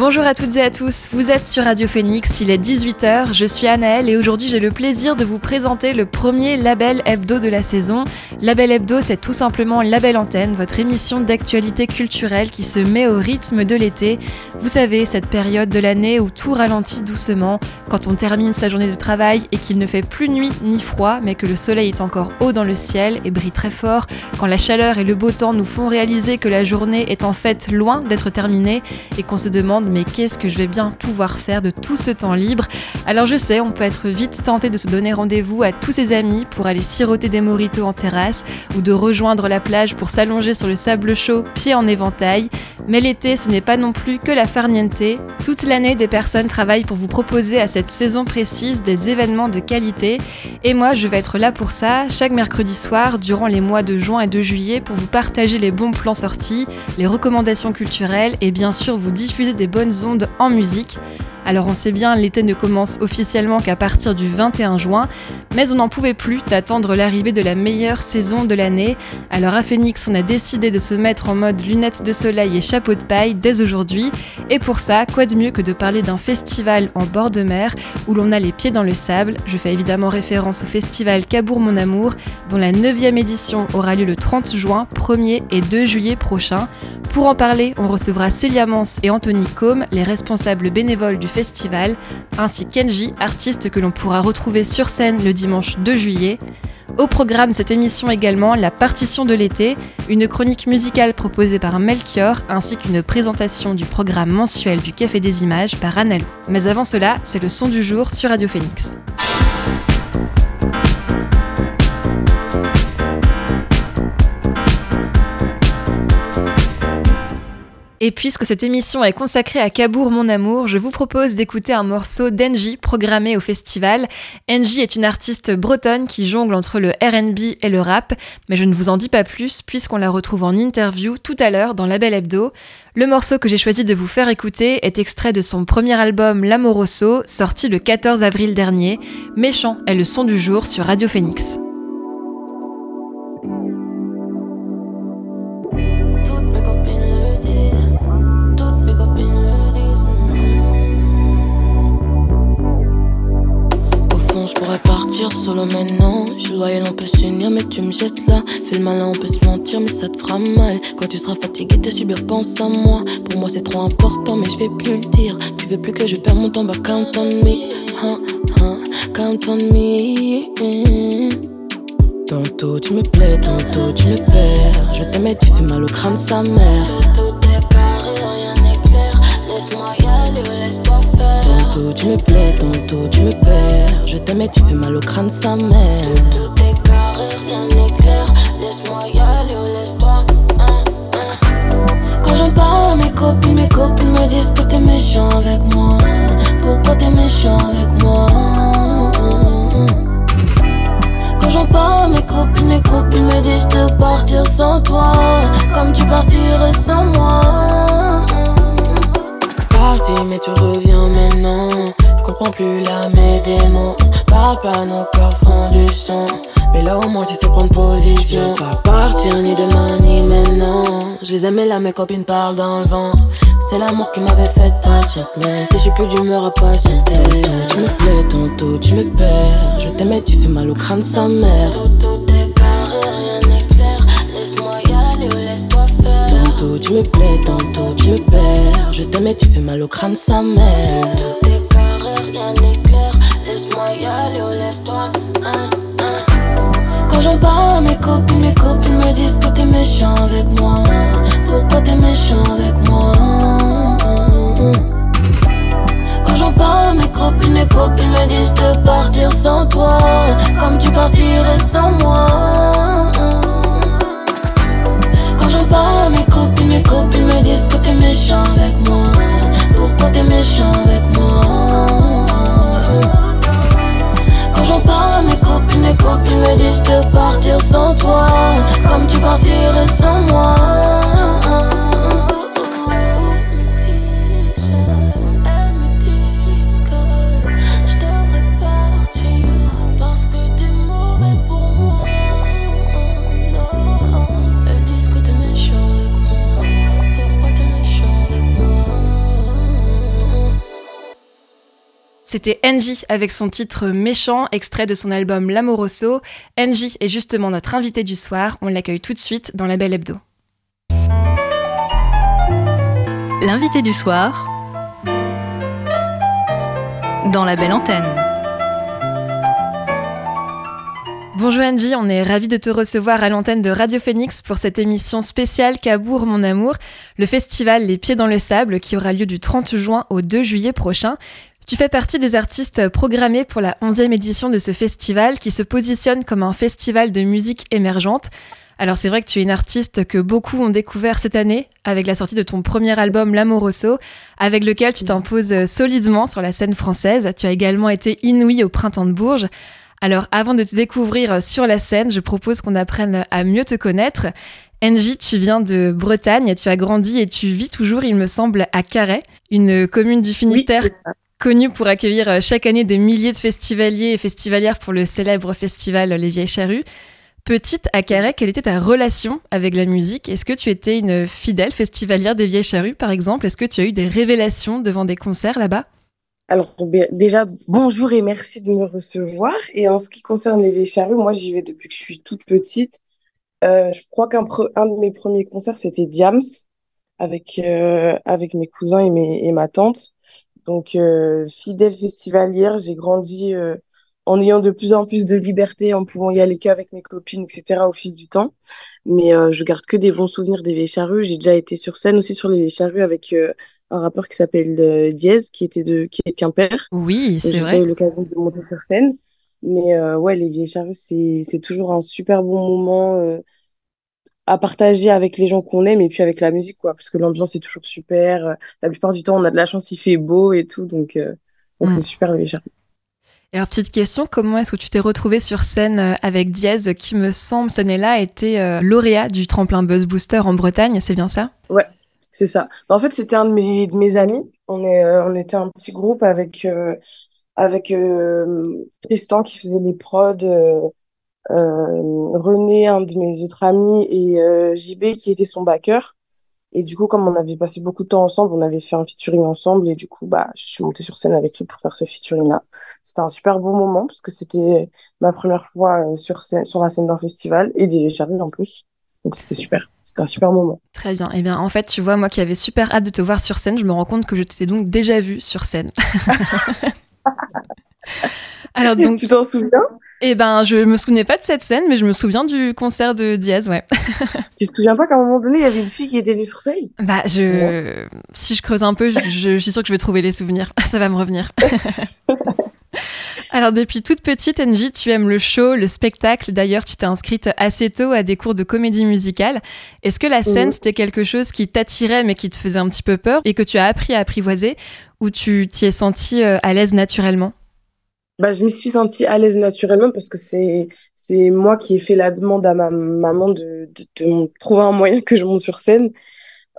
Bonjour à toutes et à tous, vous êtes sur Radio Phoenix, il est 18h, je suis Anaëlle et aujourd'hui j'ai le plaisir de vous présenter le premier label hebdo de la saison. Label hebdo c'est tout simplement Label Antenne, votre émission d'actualité culturelle qui se met au rythme de l'été. Vous savez, cette période de l'année où tout ralentit doucement, quand on termine sa journée de travail et qu'il ne fait plus nuit ni froid, mais que le soleil est encore haut dans le ciel et brille très fort, quand la chaleur et le beau temps nous font réaliser que la journée est en fait loin d'être terminée et qu'on se demande mais qu'est-ce que je vais bien pouvoir faire de tout ce temps libre Alors je sais, on peut être vite tenté de se donner rendez-vous à tous ses amis pour aller siroter des moritos en terrasse ou de rejoindre la plage pour s'allonger sur le sable chaud, pieds en éventail. Mais l'été, ce n'est pas non plus que la farniente. Toute l'année, des personnes travaillent pour vous proposer à cette saison précise des événements de qualité. Et moi, je vais être là pour ça, chaque mercredi soir, durant les mois de juin et de juillet, pour vous partager les bons plans sortis, les recommandations culturelles et bien sûr vous diffuser des bonnes ondes en musique. Alors on sait bien, l'été ne commence officiellement qu'à partir du 21 juin, mais on n'en pouvait plus d'attendre l'arrivée de la meilleure saison de l'année. Alors à Phoenix, on a décidé de se mettre en mode lunettes de soleil et chapeau de paille dès aujourd'hui. Et pour ça, quoi de mieux que de parler d'un festival en bord de mer où l'on a les pieds dans le sable. Je fais évidemment référence au festival Cabourg Mon Amour, dont la 9e édition aura lieu le 30 juin, 1er et 2 juillet prochain. Pour en parler, on recevra Célia Mans et Anthony Combe, les responsables bénévoles du festival, ainsi qu'Enji, artiste que l'on pourra retrouver sur scène le dimanche 2 juillet. Au programme cette émission également, la partition de l'été, une chronique musicale proposée par Melchior, ainsi qu'une présentation du programme mensuel du Café des Images par Analou. Mais avant cela, c'est le son du jour sur Radio Phoenix. Et puisque cette émission est consacrée à Cabourg mon amour, je vous propose d'écouter un morceau d'Engie programmé au festival. Engie est une artiste bretonne qui jongle entre le RB et le rap, mais je ne vous en dis pas plus puisqu'on la retrouve en interview tout à l'heure dans La Belle Hebdo. Le morceau que j'ai choisi de vous faire écouter est extrait de son premier album L'Amoroso, sorti le 14 avril dernier. Méchant est le son du jour sur Radio Phoenix. Solo maintenant. Je suis loyal, on peut s'unir, mais tu me jettes là. Fais le malin, on peut se mentir, mais ça te fera mal. Quand tu seras fatigué de subir, pense à moi. Pour moi, c'est trop important, mais je vais plus le dire. Tu veux plus que je perde mon temps, bah count on me. Hein, hein, count on me. Tantôt tu me plais, tantôt tu me perds. Je t'aimais, tu fais mal au crâne, sa mère. Tantôt tu me plais, tantôt tu me perds. Je t'aimais, tu fais mal au crâne, sa mère. Tout, est carré, rien n'est clair. Laisse-moi y aller ou laisse-toi. Hein, hein. Quand j'en parle à mes copines, mes copines me disent que t'es méchant avec moi. Les aimais là, mes copines parlent dans le vent. C'est l'amour qui m'avait fait patienter. Mais si j'ai plus d'humeur à patienter. Tantôt tu me plais, tantôt tu me perds. Je t'aimais, tu fais mal au crâne sa mère. Tantôt tu me plais, tantôt tu me perds. Je t'aimais, tu fais mal au crâne sa mère. Tout est carré, rien n'est clair. Laisse-moi y aller ou laisse-toi. Quand j'en parle à mes copines, mes copines me disent que t'es méchant avec moi. Pourquoi t'es méchant avec moi? Quand j'en parle à mes copines, mes copines me disent de partir sans toi. Comme tu partirais sans moi. Quand j'en parle à mes copines, mes copines me disent que t'es méchant avec moi. Pourquoi t'es méchant avec moi? Quand j'en parle à mes copines, mes copines me disent de partir sans toi. Comme tu partirais sans moi. C'était Angie avec son titre Méchant, extrait de son album L'Amoroso. Angie est justement notre invitée du soir. On l'accueille tout de suite dans la Belle Hebdo. L'invité du soir dans la Belle Antenne. Bonjour Angie, on est ravis de te recevoir à l'antenne de Radio Phoenix pour cette émission spéciale Cabourg mon amour, le festival Les Pieds dans le Sable qui aura lieu du 30 juin au 2 juillet prochain. Tu fais partie des artistes programmés pour la 11e édition de ce festival qui se positionne comme un festival de musique émergente. Alors c'est vrai que tu es une artiste que beaucoup ont découvert cette année avec la sortie de ton premier album L'Amoroso, avec lequel tu t'imposes solidement sur la scène française. Tu as également été inouïe au Printemps de Bourges. Alors avant de te découvrir sur la scène, je propose qu'on apprenne à mieux te connaître. Angie, tu viens de Bretagne, tu as grandi et tu vis toujours, il me semble, à Carhaix, une commune du Finistère connu pour accueillir euh, chaque année des milliers de festivaliers et festivalières pour le célèbre festival Les Vieilles Charrues. Petite à Carhaix, quelle était ta relation avec la musique? Est-ce que tu étais une fidèle festivalière des Vieilles Charrues, par exemple? Est-ce que tu as eu des révélations devant des concerts là-bas? Alors déjà, bonjour et merci de me recevoir. Et en ce qui concerne les Vieilles Charrues, moi j'y vais depuis que je suis toute petite. Euh, je crois qu'un un de mes premiers concerts, c'était Diams, avec, euh, avec mes cousins et ma tante. Donc, euh, fidèle festivalière, j'ai grandi euh, en ayant de plus en plus de liberté, en pouvant y aller qu'avec mes copines, etc. au fil du temps. Mais euh, je garde que des bons souvenirs des Vieilles Charrues. J'ai déjà été sur scène aussi sur les Vieilles Charrues avec un rappeur qui s'appelle Diez, qui était de qui est de Quimper. Oui, c'est vrai. J'ai eu l'occasion de monter sur scène. Mais ouais, les Vieilles Charrues, c'est toujours un super bon moment à partager avec les gens qu'on aime et puis avec la musique, quoi, parce que l'ambiance est toujours super. La plupart du temps, on a de la chance, il fait beau et tout, donc, euh, mm. c'est super léger. Et alors, petite question, comment est-ce que tu t'es retrouvé sur scène euh, avec Diaz, qui me semble, cette année-là, était euh, lauréat du tremplin Buzz Booster en Bretagne, c'est bien ça? Ouais, c'est ça. Bah, en fait, c'était un de mes, de mes amis. On, est, on était un petit groupe avec, avec Tristan qui faisait les prods euh, René, un de mes autres amis, et euh, JB qui était son backer. Et du coup, comme on avait passé beaucoup de temps ensemble, on avait fait un featuring ensemble. Et du coup, bah, je suis montée sur scène avec lui pour faire ce featuring-là. C'était un super beau moment parce que c'était ma première fois euh, sur, scène, sur la scène d'un festival et des charrues en plus. Donc c'était super. C'était un super moment. Très bien. Et eh bien, en fait, tu vois, moi qui avais super hâte de te voir sur scène, je me rends compte que je t'étais donc déjà vue sur scène. Alors donc. Tu t'en souviens? eh ben, je me souvenais pas de cette scène, mais je me souviens du concert de Diaz, ouais. tu te souviens pas qu'à un moment donné, il y avait une fille qui était venue sur scène? Bah, je, si je creuse un peu, je, suis sûre que je vais trouver les souvenirs. Ça va me revenir. Alors depuis toute petite, Angie, tu aimes le show, le spectacle. D'ailleurs, tu t'es inscrite assez tôt à des cours de comédie musicale. Est-ce que la scène, c'était quelque chose qui t'attirait mais qui te faisait un petit peu peur et que tu as appris à apprivoiser ou tu t'y es sentie euh, à l'aise naturellement? Bah, je me suis sentie à l'aise naturellement parce que c'est c'est moi qui ai fait la demande à ma maman de, de, de trouver un moyen que je monte sur scène.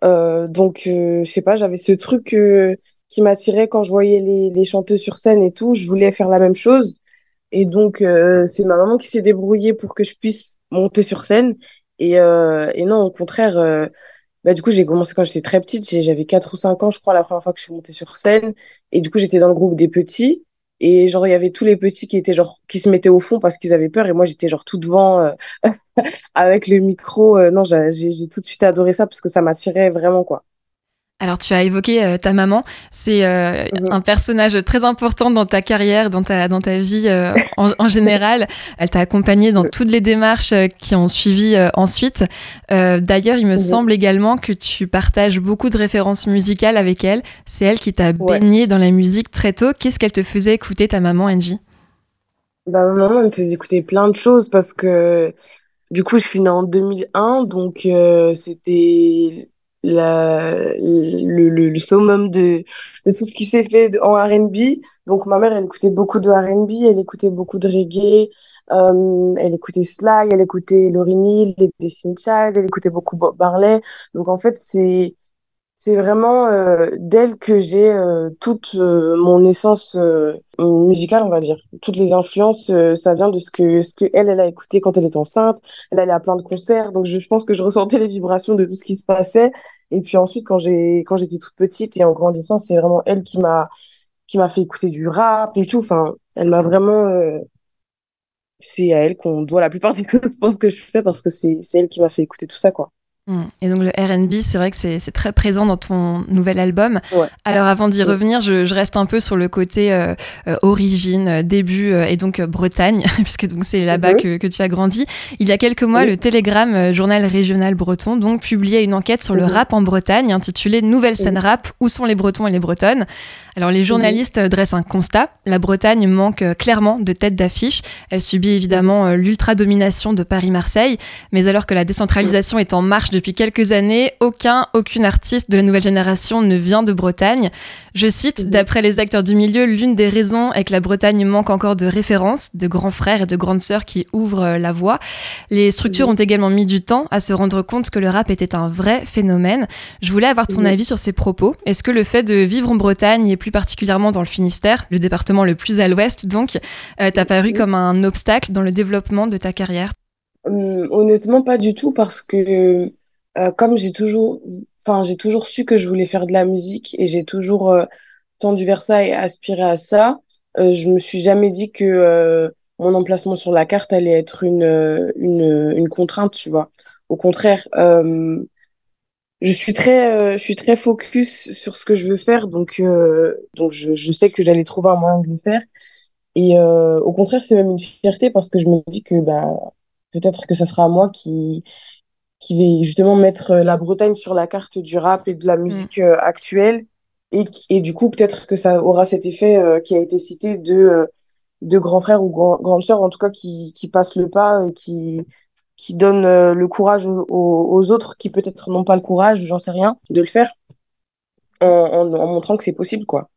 Euh, donc, euh, je sais pas, j'avais ce truc euh, qui m'attirait quand je voyais les, les chanteuses sur scène et tout. Je voulais faire la même chose. Et donc, euh, c'est ma maman qui s'est débrouillée pour que je puisse monter sur scène. Et, euh, et non, au contraire, bah, du coup, j'ai commencé quand j'étais très petite. J'avais 4 ou 5 ans, je crois, la première fois que je suis montée sur scène. Et du coup, j'étais dans le groupe des petits. Et genre, il y avait tous les petits qui étaient genre, qui se mettaient au fond parce qu'ils avaient peur. Et moi, j'étais genre tout devant euh, avec le micro. Euh, non, j'ai tout de suite adoré ça parce que ça m'attirait vraiment, quoi. Alors tu as évoqué euh, ta maman, c'est euh, mhm. un personnage très important dans ta carrière, dans ta dans ta vie euh, en, général. Elle t'a accompagné dans toutes les démarches qui ont suivi ensuite. D'ailleurs, il me mhm. semble également que tu partages beaucoup de références musicales avec elle. C'est elle qui t'a baigné dans la musique très tôt. Qu'est-ce qu'elle te faisait écouter ta maman Angie? Bah, ma maman me faisait écouter plein de choses parce que du coup je suis née en 2001 donc c'était la, le, le, le, summum de, de tout ce qui s'est fait en R&B. Donc ma mère, elle écoutait beaucoup de R&B, elle écoutait beaucoup de reggae, euh, elle écoutait Sly, elle écoutait Lauryn Hill, les Destiny Child, elle écoutait beaucoup Bob Marley. Donc en fait, c'est c'est vraiment euh, d'elle que j'ai euh, toute euh, mon essence musicale, on va dire. Toutes les influences, ça vient de ce que ce que elle, elle a écouté quand elle était enceinte. Elle allait à plein de concerts, donc je, pense que je ressentais les vibrations de tout ce qui se passait. Et puis ensuite, quand j'ai quand j'étais toute petite et en grandissant, c'est vraiment elle qui m'a qui m'a fait écouter du rap et tout. Enfin, elle m'a vraiment. C'est à elle qu'on doit la plupart des choses que je fais parce que c'est elle qui m'a fait écouter tout ça, quoi. Mm. Et donc le RB, c'est vrai que c'est très présent dans ton nouvel album. Alors avant d'y revenir, je, reste un peu sur le côté euh, euh, origine, euh, début et donc Bretagne, puisque donc c'est là-bas mhm. que, tu as grandi. Il y a quelques mois, le Télégramme, journal régional breton, donc publiait une enquête sur le mhm. rap en Bretagne intitulée Nouvelle scène rap, où sont les Bretons et les Bretonnes? Alors les journalistes dressent un constat, la Bretagne manque clairement de tête d'affiche, elle subit évidemment l'ultra-domination de Paris-Marseille, mais alors que la décentralisation est en marche depuis quelques années, aucun, aucune artiste de la nouvelle génération ne vient de Bretagne. Je cite, d'après les acteurs du milieu, l'une des raisons est que la Bretagne manque encore de références, de grands frères et de grandes sœurs qui ouvrent la voie. Les structures ont également mis du temps à se rendre compte que le rap était un vrai phénomène. Je voulais avoir ton avis sur ces propos. Est-ce que le fait de vivre en Bretagne et plus particulièrement dans le Finistère, le département le plus à l'ouest donc, euh, t'a paru comme un obstacle dans le développement de ta carrière? Hum, Honnêtement, pas du tout parce que euh, comme j'ai toujours, enfin, j'ai toujours su que je voulais faire de la musique et j'ai toujours euh, tendu vers ça et aspiré à ça, euh, je me suis jamais dit que euh, mon emplacement sur la carte allait être une, une, une contrainte, tu vois. Au contraire, je suis très, je suis très focus sur ce que je veux faire, donc, donc je, je sais que j'allais trouver un moyen de le faire. Et au contraire, c'est même une fierté parce que je me dis que bah, peut-être que ça sera à moi qui, qui va justement mettre euh, la Bretagne sur la carte du rap et de la mm. musique euh, actuelle. Et, et du coup, peut-être que ça aura cet effet euh, qui a été cité de, de grands frères ou grand, grandes sœurs, en tout cas, qui, qui passent le pas et qui, qui donnent le courage aux, aux autres qui peut-être n'ont pas le courage, j'en sais rien, de le faire, en, en, en montrant que c'est possible, quoi.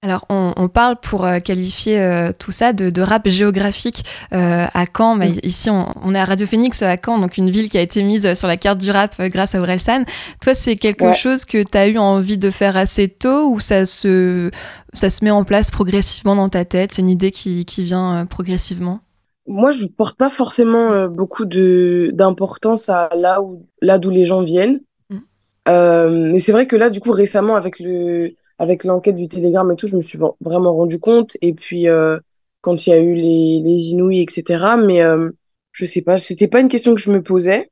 Alors, on, parle pour euh, qualifier euh, tout ça de, rap géographique euh, à Caen. Mais ici, on, est à Radio Phoenix à Caen, donc une ville qui a été mise sur la carte du rap grâce à Orelsan. Toi, c'est quelque chose que tu as eu envie de faire assez tôt ou ça se, ça se met en place progressivement dans ta tête? C'est une idée qui, qui vient progressivement? Moi, je ne porte pas forcément beaucoup d'importance à là où là d'où les gens viennent. Mm. mais c'est vrai que là, du coup, récemment, avec le avec l'enquête du Télégramme et tout, je me suis vraiment rendu compte. Et puis, euh, quand il y a eu les, les Inouïs, etc. Mais euh, je sais pas, c'était pas une question que je me posais.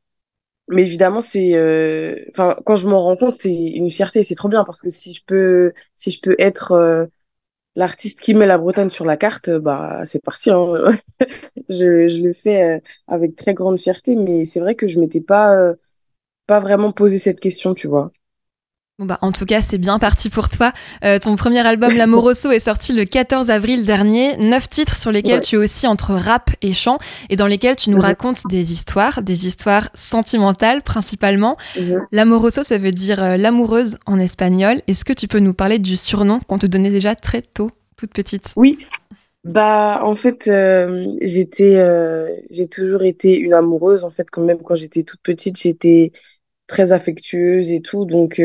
Mais évidemment, c'est, euh, enfin, quand je m'en rends compte, c'est une fierté, c'est trop bien parce que si je peux, si je peux être euh, l'artiste qui met la Bretagne sur la carte, bah, c'est parti. Hein. je, je le fais avec très grande fierté, mais c'est vrai que je m'étais pas, pas vraiment posé cette question, tu vois. Bon bah, en tout cas, c'est bien parti pour toi. Euh, ton premier album, L'Amoroso, est sorti le 14 avril dernier. Neuf titres sur lesquels tu es aussi entre rap et chant et dans lesquels tu nous racontes des histoires, des histoires sentimentales principalement. L'Amoroso, ça veut dire euh, l'amoureuse en espagnol. Est-ce que tu peux nous parler du surnom qu'on te donnait déjà très tôt, toute petite? Oui. Bah en fait, euh, j'étais, j'ai toujours été une amoureuse. En fait, quand même quand j'étais toute petite, j'étais très affectueuse et tout. Donc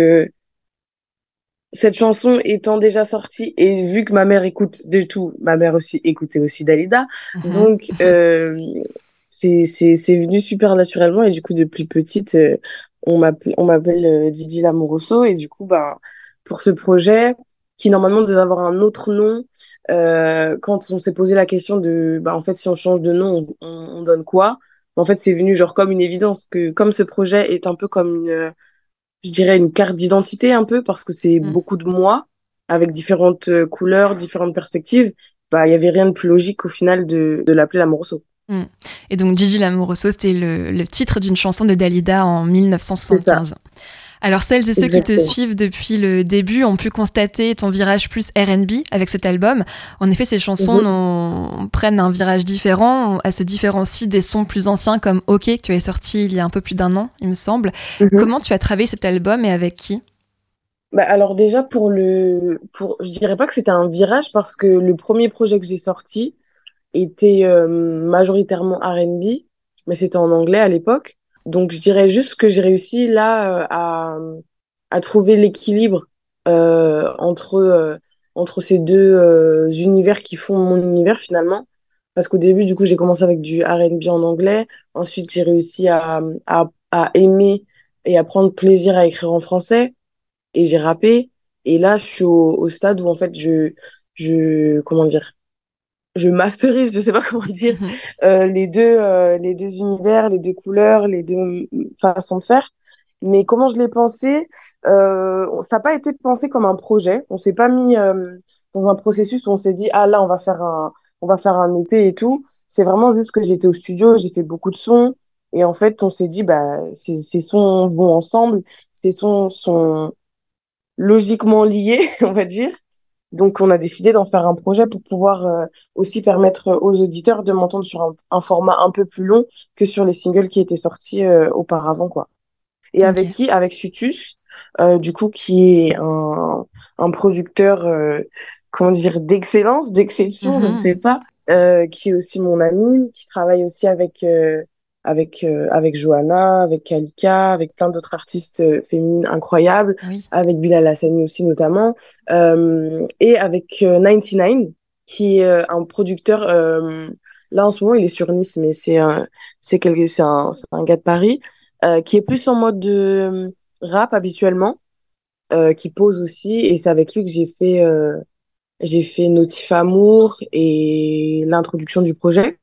cette chanson étant déjà sortie et vu que ma mère écoute de tout, ma mère aussi écoutait aussi Dalida, mhm. donc euh, c'est venu super naturellement et du coup depuis petite euh, on m'appelle on m'appelle euh, Gigi Lamoroso et du coup ben pour ce projet qui normalement devait avoir un autre nom euh, quand on s'est posé la question de bah en fait si on change de nom on, on donne quoi? En fait c'est venu genre comme une évidence que comme ce projet est un peu comme une je dirais, une carte d'identité un peu, parce que c'est mm. beaucoup de moi, avec différentes euh, couleurs, différentes perspectives. Bah, il y avait rien de plus logique au final de, de l'appeler l'Amoroso. Mm. Et donc Gigi Lamoroso, c'était le, le, titre d'une chanson de Dalida en 1975. Alors celles et ceux qui te suivent depuis le début ont pu constater ton virage plus R&B avec cet album. En effet, ces chansons mhm. prennent un virage différent, elles se différencient des sons plus anciens comme OK que tu as sorti il y a un peu plus d'un an, il me semble. Mhm. Comment tu as travaillé cet album et avec qui? Bah alors déjà pour le pour je dirais pas que c'était un virage parce que le premier projet que j'ai sorti était euh, majoritairement R&B mais c'était en anglais à l'époque donc, je dirais juste que j'ai réussi là euh, à, à trouver l'équilibre euh, entre, euh, entre ces deux euh, univers qui font mon univers finalement. Parce qu'au début, du coup, j'ai commencé avec du RB en anglais. Ensuite, j'ai réussi à, à, à aimer et à prendre plaisir à écrire en français. Et j'ai rappé. Et là, je suis au, stade où, en fait, je, je, comment dire, je masterise, je sais pas comment dire, mhm. euh, les deux, euh, les deux univers, les deux couleurs, les deux façons de faire. Mais comment je l'ai pensé, euh, ça n'a pas été pensé comme un projet. On s'est pas mis euh, dans un processus où on s'est dit ah là on va faire un, on va faire un EP et tout. C'est vraiment juste que j'étais au studio, j'ai fait beaucoup de sons et en fait on s'est dit bah ces, ces sons vont ensemble, ces sons sont logiquement liés, on va dire. Donc, on a décidé d'en faire un projet pour pouvoir euh, aussi permettre aux auditeurs de m'entendre sur un, format un peu plus long que sur les singles qui étaient sortis euh, auparavant, quoi. Et avec qui? Avec Sutus, euh, du coup, qui est un, un producteur, comment dire, d'excellence, d'exception, je ne sais pas, qui est aussi mon ami, qui travaille aussi avec avec euh, avec Johanna, avec Kalika, avec plein d'autres artistes euh, féminines incroyables, avec Bilal Hassani aussi notamment, euh, et avec 99 qui est un producteur. là en ce moment il est sur Nice, mais c'est un c'est quelque c'est un, un gars de Paris qui est plus en mode de rap habituellement, qui pose aussi, et c'est avec lui que j'ai fait j'ai fait Notif Amour et l'introduction du projet.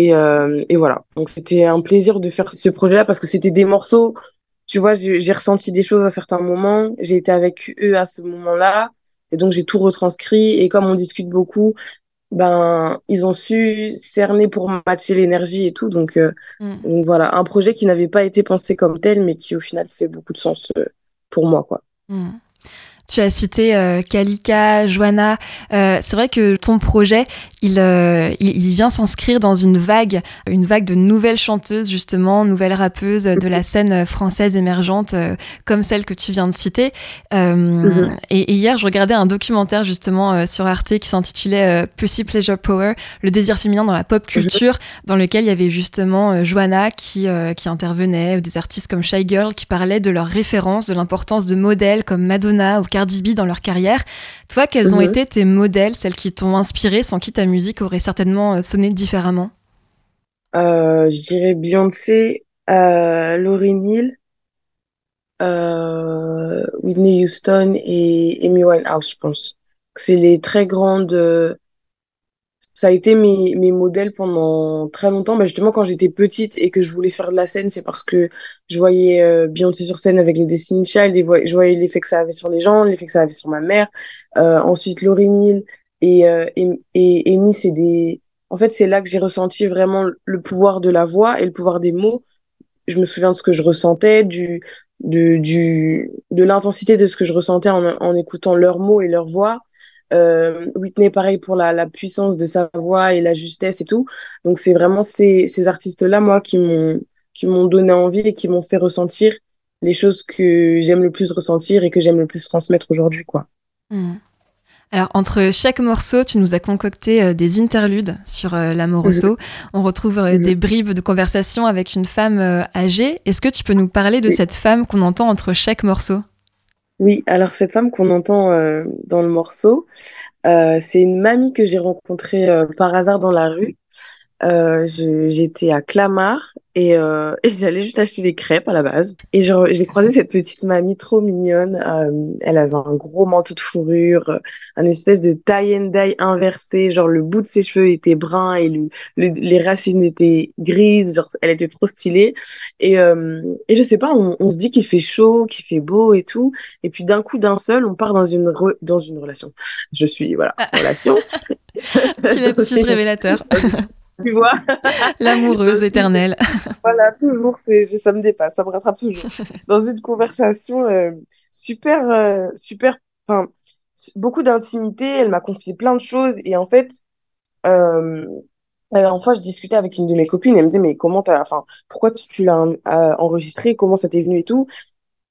Et, euh, et voilà. Donc c'était un plaisir de faire ce projet-là parce que c'était des morceaux. Tu vois, j'ai ressenti des choses à certains moments. J'ai été avec eux à ce moment-là. Et donc j'ai tout retranscrit. Et comme on discute beaucoup, ben ils ont su cerner pour matcher l'énergie et tout. Donc, euh, mm. donc voilà, un projet qui n'avait pas été pensé comme tel, mais qui au final fait beaucoup de sens euh, pour moi, quoi. Mm. Tu as cité euh, Kalika, Joanna. Euh, c'est vrai que ton projet, euh, il, il, vient s'inscrire dans une vague, une vague de nouvelles chanteuses justement, nouvelles rappeuses de la scène française émergente, comme celle que tu viens de citer. Mhm. et, hier, je regardais un documentaire justement sur Arte qui s'intitulait Pussy Pleasure Power, le désir féminin dans la pop mhm. culture, dans lequel il y avait justement Joanna qui qui intervenait, ou des artistes comme Shy Girl qui parlaient de leurs références, de l'importance de modèles comme Madonna ou Cardi dans leur carrière. Toi, quels ont été tes modèles, celles qui t'ont inspiré, sans qui ta musique aurait certainement euh, sonné différemment? Euh, Je dirais Beyoncé, euh, Lauryn Hill, euh, Whitney Houston et Amy Winehouse, je pense. C'est les très grandes ça a été mes, mes modèles pendant très longtemps. Bah justement, quand j'étais petite et que je voulais faire de la scène, c'est parce que je voyais euh, Beyoncé sur scène avec les Destiny Child et je voyais l'effet que ça avait sur les gens, l'effet que ça avait sur ma mère. Euh, ensuite, Lauryn Hill et, euh, et, et Amy, c'est des... En fait, c'est là que j'ai ressenti vraiment le pouvoir de la voix et le pouvoir des mots. Je me souviens de ce que je ressentais, du, de, du, de l'intensité de ce que je ressentais en, en écoutant leurs mots et leurs voix. Euh, Whitney, pareil pour la, la, puissance de sa voix et la justesse et tout. Donc, c'est vraiment ces, ces artistes-là, moi, qui m'ont qui m'ont donné envie et qui m'ont fait ressentir les choses que j'aime le plus ressentir et que j'aime le plus transmettre aujourd'hui, quoi. Hmm. Alors, entre chaque morceau, tu nous as concocté euh, des interludes sur euh, l'amoroso. On retrouve euh, des bribes de conversation avec une femme âgée. Est-ce que tu peux nous parler de cette femme qu'on entend entre chaque morceau? Oui, alors cette femme qu'on entend euh, dans le morceau, euh, c'est une mamie que j'ai rencontrée euh, par hasard dans la rue. J'étais à Clamart et, euh, et j'allais juste acheter des crêpes à la base. Et j'ai croisé cette petite mamie trop mignonne. Euh, elle avait un gros manteau de fourrure, un espèce de tie and dye inversé. Genre le bout de ses cheveux était brun et le, les racines étaient grises. Genre elle était trop stylée. Et, euh, et je sais pas, on, on se dit qu'il fait chaud, qu'il fait beau et tout. Et puis d'un coup, d'un seul, on part dans une dans une relation. Je suis voilà ah. relation. Petit lapsus révélateur. Tu vois. L'amoureuse éternelle. voilà, toujours, ça me dépasse, ça me rattrape toujours. Dans une conversation euh, super, euh, super, enfin, beaucoup d'intimité, elle m'a confié plein de choses et en fait, euh, dernière fois, je discutais avec une de mes copines, elle me disait, mais comment t'as, enfin, pourquoi tu, l'as enregistré, comment ça t'est venu et tout.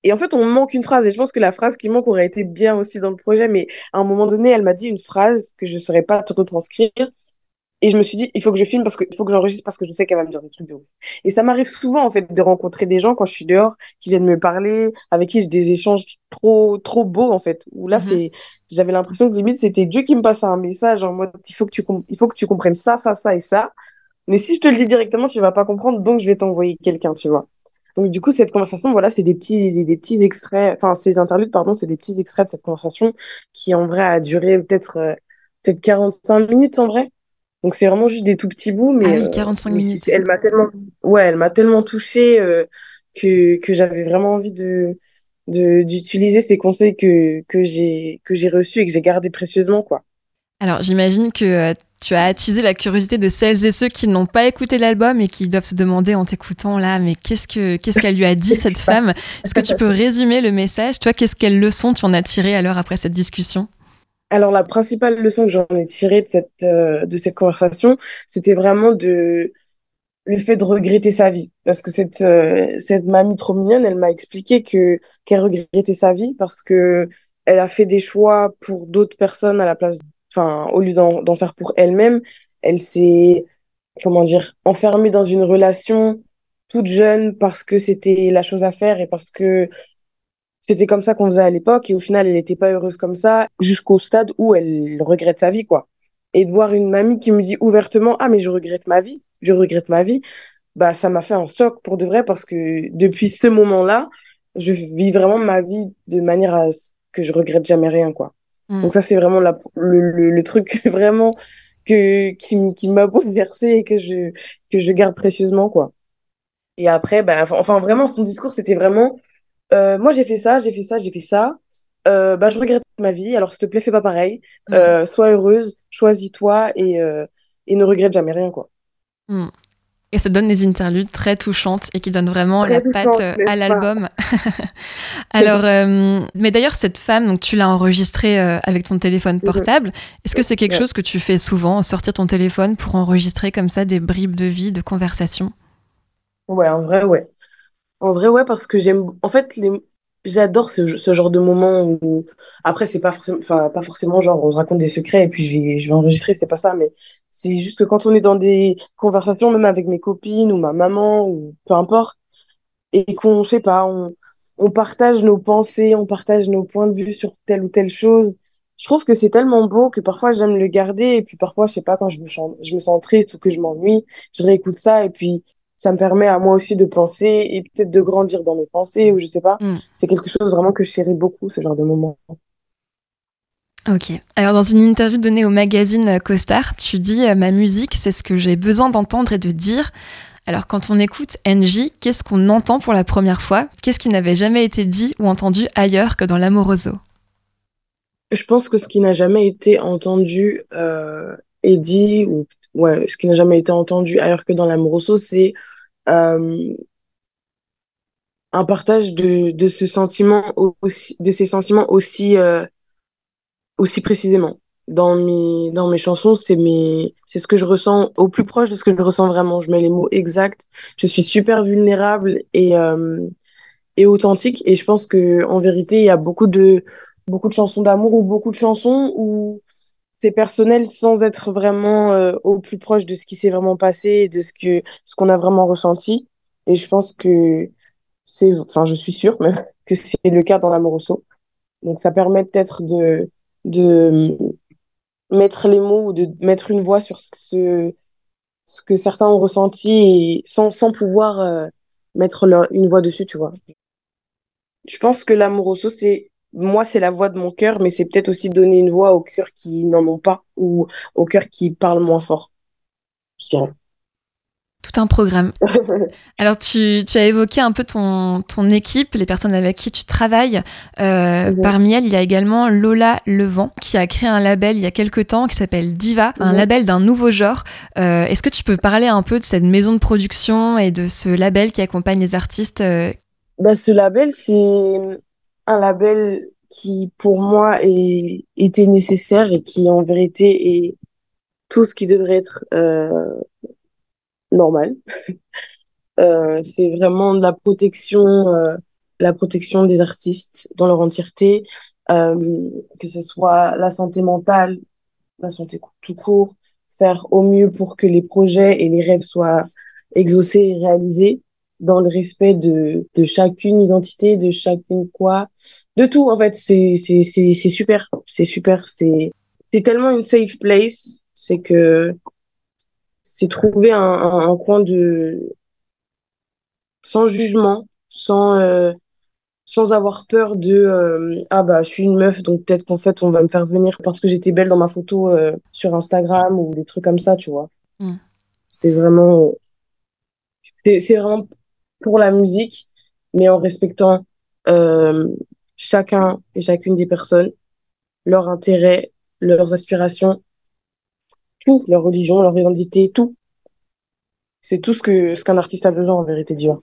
Et en fait, on manque une phrase. Et je pense que la phrase qui manque aurait été bien aussi dans le projet. Mais à un moment donné, elle m'a dit une phrase que je ne saurais pas te retranscrire. Et je me suis dit, il faut que je filme parce que, il faut que j'enregistre parce que je sais qu'elle va me dire des trucs de ouf. Et ça m'arrive souvent, en fait, de rencontrer des gens quand je suis dehors, qui viennent me parler, avec qui j'ai des échanges trop, trop beaux, en fait. Où là, mhm. c'est, j'avais l'impression que limite, c'était Dieu qui me passait un message en mode, il faut que tu, il faut que tu comprennes ça, ça, ça et ça. Mais si je te le dis directement, tu vas pas comprendre, donc je vais t'envoyer quelqu'un, tu vois. Donc du coup, cette conversation, voilà, c'est des petits, des petits extraits, enfin ces interludes, pardon, c'est des petits extraits de cette conversation qui en vrai a duré peut-être euh, peut-être 45 minutes en vrai. Donc c'est vraiment juste des tout petits bouts, mais ah oui, 45 minutes. Elle m'a tellement, ouais, elle m'a tellement touchée que que j'avais vraiment envie de d'utiliser ces conseils que que j'ai que j'ai reçus et que j'ai gardés précieusement, quoi. Alors j'imagine que tu as attisé la curiosité de celles et ceux qui n'ont pas écouté l'album et qui doivent se demander en t'écoutant là, mais qu'est-ce que qu'est-ce qu'elle lui a dit cette femme? Est-ce que tu peux résumer le message? Toi, qu'est-ce quelle leçon tu en as tiré alors après cette discussion? Alors la principale leçon que j'en ai tirée de cette euh, de cette conversation, c'était vraiment de le fait de regretter sa vie. Parce que cette euh, cette mamie trop mignonne, elle m'a expliqué que qu'elle regrettait sa vie parce que elle a fait des choix pour d'autres personnes à la place enfin, au lieu d'en faire pour elle-même, elle, s'est, comment dire, enfermée dans une relation toute jeune parce que c'était la chose à faire et parce que c'était comme ça qu'on faisait à l'époque et au final elle n'était pas heureuse comme ça jusqu'au stade où elle regrette sa vie quoi et de voir une mamie qui me dit ouvertement ah mais je regrette ma vie je regrette ma vie bah ça m'a fait un choc pour de vrai parce que depuis ce moment là je vis vraiment ma vie de manière à ce que je regrette jamais rien quoi Mm. Donc ça, c'est vraiment la, le, le, truc vraiment que, qui, qui m'a bouleversée et que je, que je garde précieusement, quoi. Et après, bah, enfin, vraiment, son discours, c'était vraiment, euh, moi, j'ai fait ça, j'ai fait ça, j'ai fait ça. Euh, bah, je regrette ma vie, alors s'il te plaît, fais pas pareil. Mm. Euh, sois heureuse, choisis-toi et, euh, et ne regrette jamais rien, quoi. Mm. Et ça donne des interludes très touchantes et qui donnent vraiment la patte à l'album. Alors, euh, mais d'ailleurs, cette femme, donc tu l'as enregistrée euh, avec ton téléphone mhm. portable. Est-ce que c'est quelque chose que tu fais souvent, sortir ton téléphone pour enregistrer comme ça des bribes de vie, de conversation Ouais, en vrai, ouais. En vrai, ouais, parce que j'aime. En fait, les j'adore ce, ce, genre de moment où après c'est pas forcément enfin pas forcément genre on se raconte des secrets et puis je vais je vais enregistrer c'est pas ça mais c'est juste que quand on est dans des conversations même avec mes copines ou ma maman ou peu importe et qu'on je sais pas on on partage nos pensées on partage nos points de vue sur telle ou telle chose je trouve que c'est tellement beau que parfois j'aime le garder et puis parfois je sais pas quand je me je me sens triste ou que je m'ennuie je réécoute ça et puis ça me permet à moi aussi de penser et peut-être de grandir dans mes pensées ou je sais pas. Mm. C'est quelque chose vraiment que je chéris beaucoup, ce genre de moment. Ok. Alors, dans une interview donnée au magazine Costar, tu dis euh, Ma musique, c'est ce que j'ai besoin d'entendre et de dire. Alors, quand on écoute NJ, qu'est-ce qu'on entend pour la première fois? Qu'est-ce qui n'avait jamais été dit ou entendu ailleurs que dans l'Amoroso? Je pense que ce qui n'a jamais été entendu euh, et dit, ou ouais, ce qui n'a jamais été entendu ailleurs que dans l'Amoroso, c'est euh, un partage de, de ce sentiment aussi, de ces sentiments aussi, euh, aussi précisément. Dans mes, dans mes chansons, c'est mes, c'est ce que je ressens au plus proche de ce que je ressens vraiment. Je mets les mots exacts. Je suis super vulnérable et, euh, et authentique. Et je pense que, en vérité, il y a beaucoup de, beaucoup de chansons d'amour ou beaucoup de chansons où c'est personnel sans être vraiment euh, au plus proche de ce qui s'est vraiment passé et de ce que ce qu'on a vraiment ressenti. Et je pense que c'est, enfin, je suis sûre même que c'est le cas dans l'amoroso. Donc, ça permet peut-être de de mettre les mots ou de mettre une voix sur ce ce que certains ont ressenti sans sans pouvoir euh, mettre une voix dessus, tu vois. Je pense que l'amoroso c'est moi, c'est la voix de mon cœur, mais c'est peut-être aussi donner une voix aux cœurs qui n'en ont pas ou aux cœurs qui parlent moins fort. Tout un programme. Alors, tu, tu, as évoqué un peu ton, ton équipe, les personnes avec qui tu travailles. Euh, mhm. Parmi elles, il y a également Lola Levent, qui a créé un label il y a quelques temps qui s'appelle Diva, un mhm. label d'un nouveau genre. Euh, Est-ce que tu peux parler un peu de cette maison de production et de ce label qui accompagne les artistes euh... bah, Ce label, c'est un label qui pour moi est, était nécessaire et qui en vérité est tout ce qui devrait être euh, normal. euh, c'est vraiment de la protection, euh, la protection des artistes dans leur entièreté, euh, que ce soit la santé mentale, la santé tout court, faire au mieux pour que les projets et les rêves soient exaucés et réalisés dans le respect de, de chacune identité, de chacune quoi, de tout en fait. C'est c'est c'est c'est super, c'est super, c'est c'est tellement une safe place, c'est que c'est trouver un, un, coin de sans jugement, sans, euh, sans avoir peur de euh, ah bah je suis une meuf donc peut-être qu'en fait on va me faire venir parce que j'étais belle dans ma photo euh, sur Instagram ou des trucs comme ça, tu vois. Mm. C'est vraiment c'est vraiment pour la musique mais en respectant chacun et chacune des personnes, leurs intérêts, leurs aspirations, tout, leur religion, leur identité, tout. C'est tout ce que ce qu'un artiste a besoin en vérité, Dieu.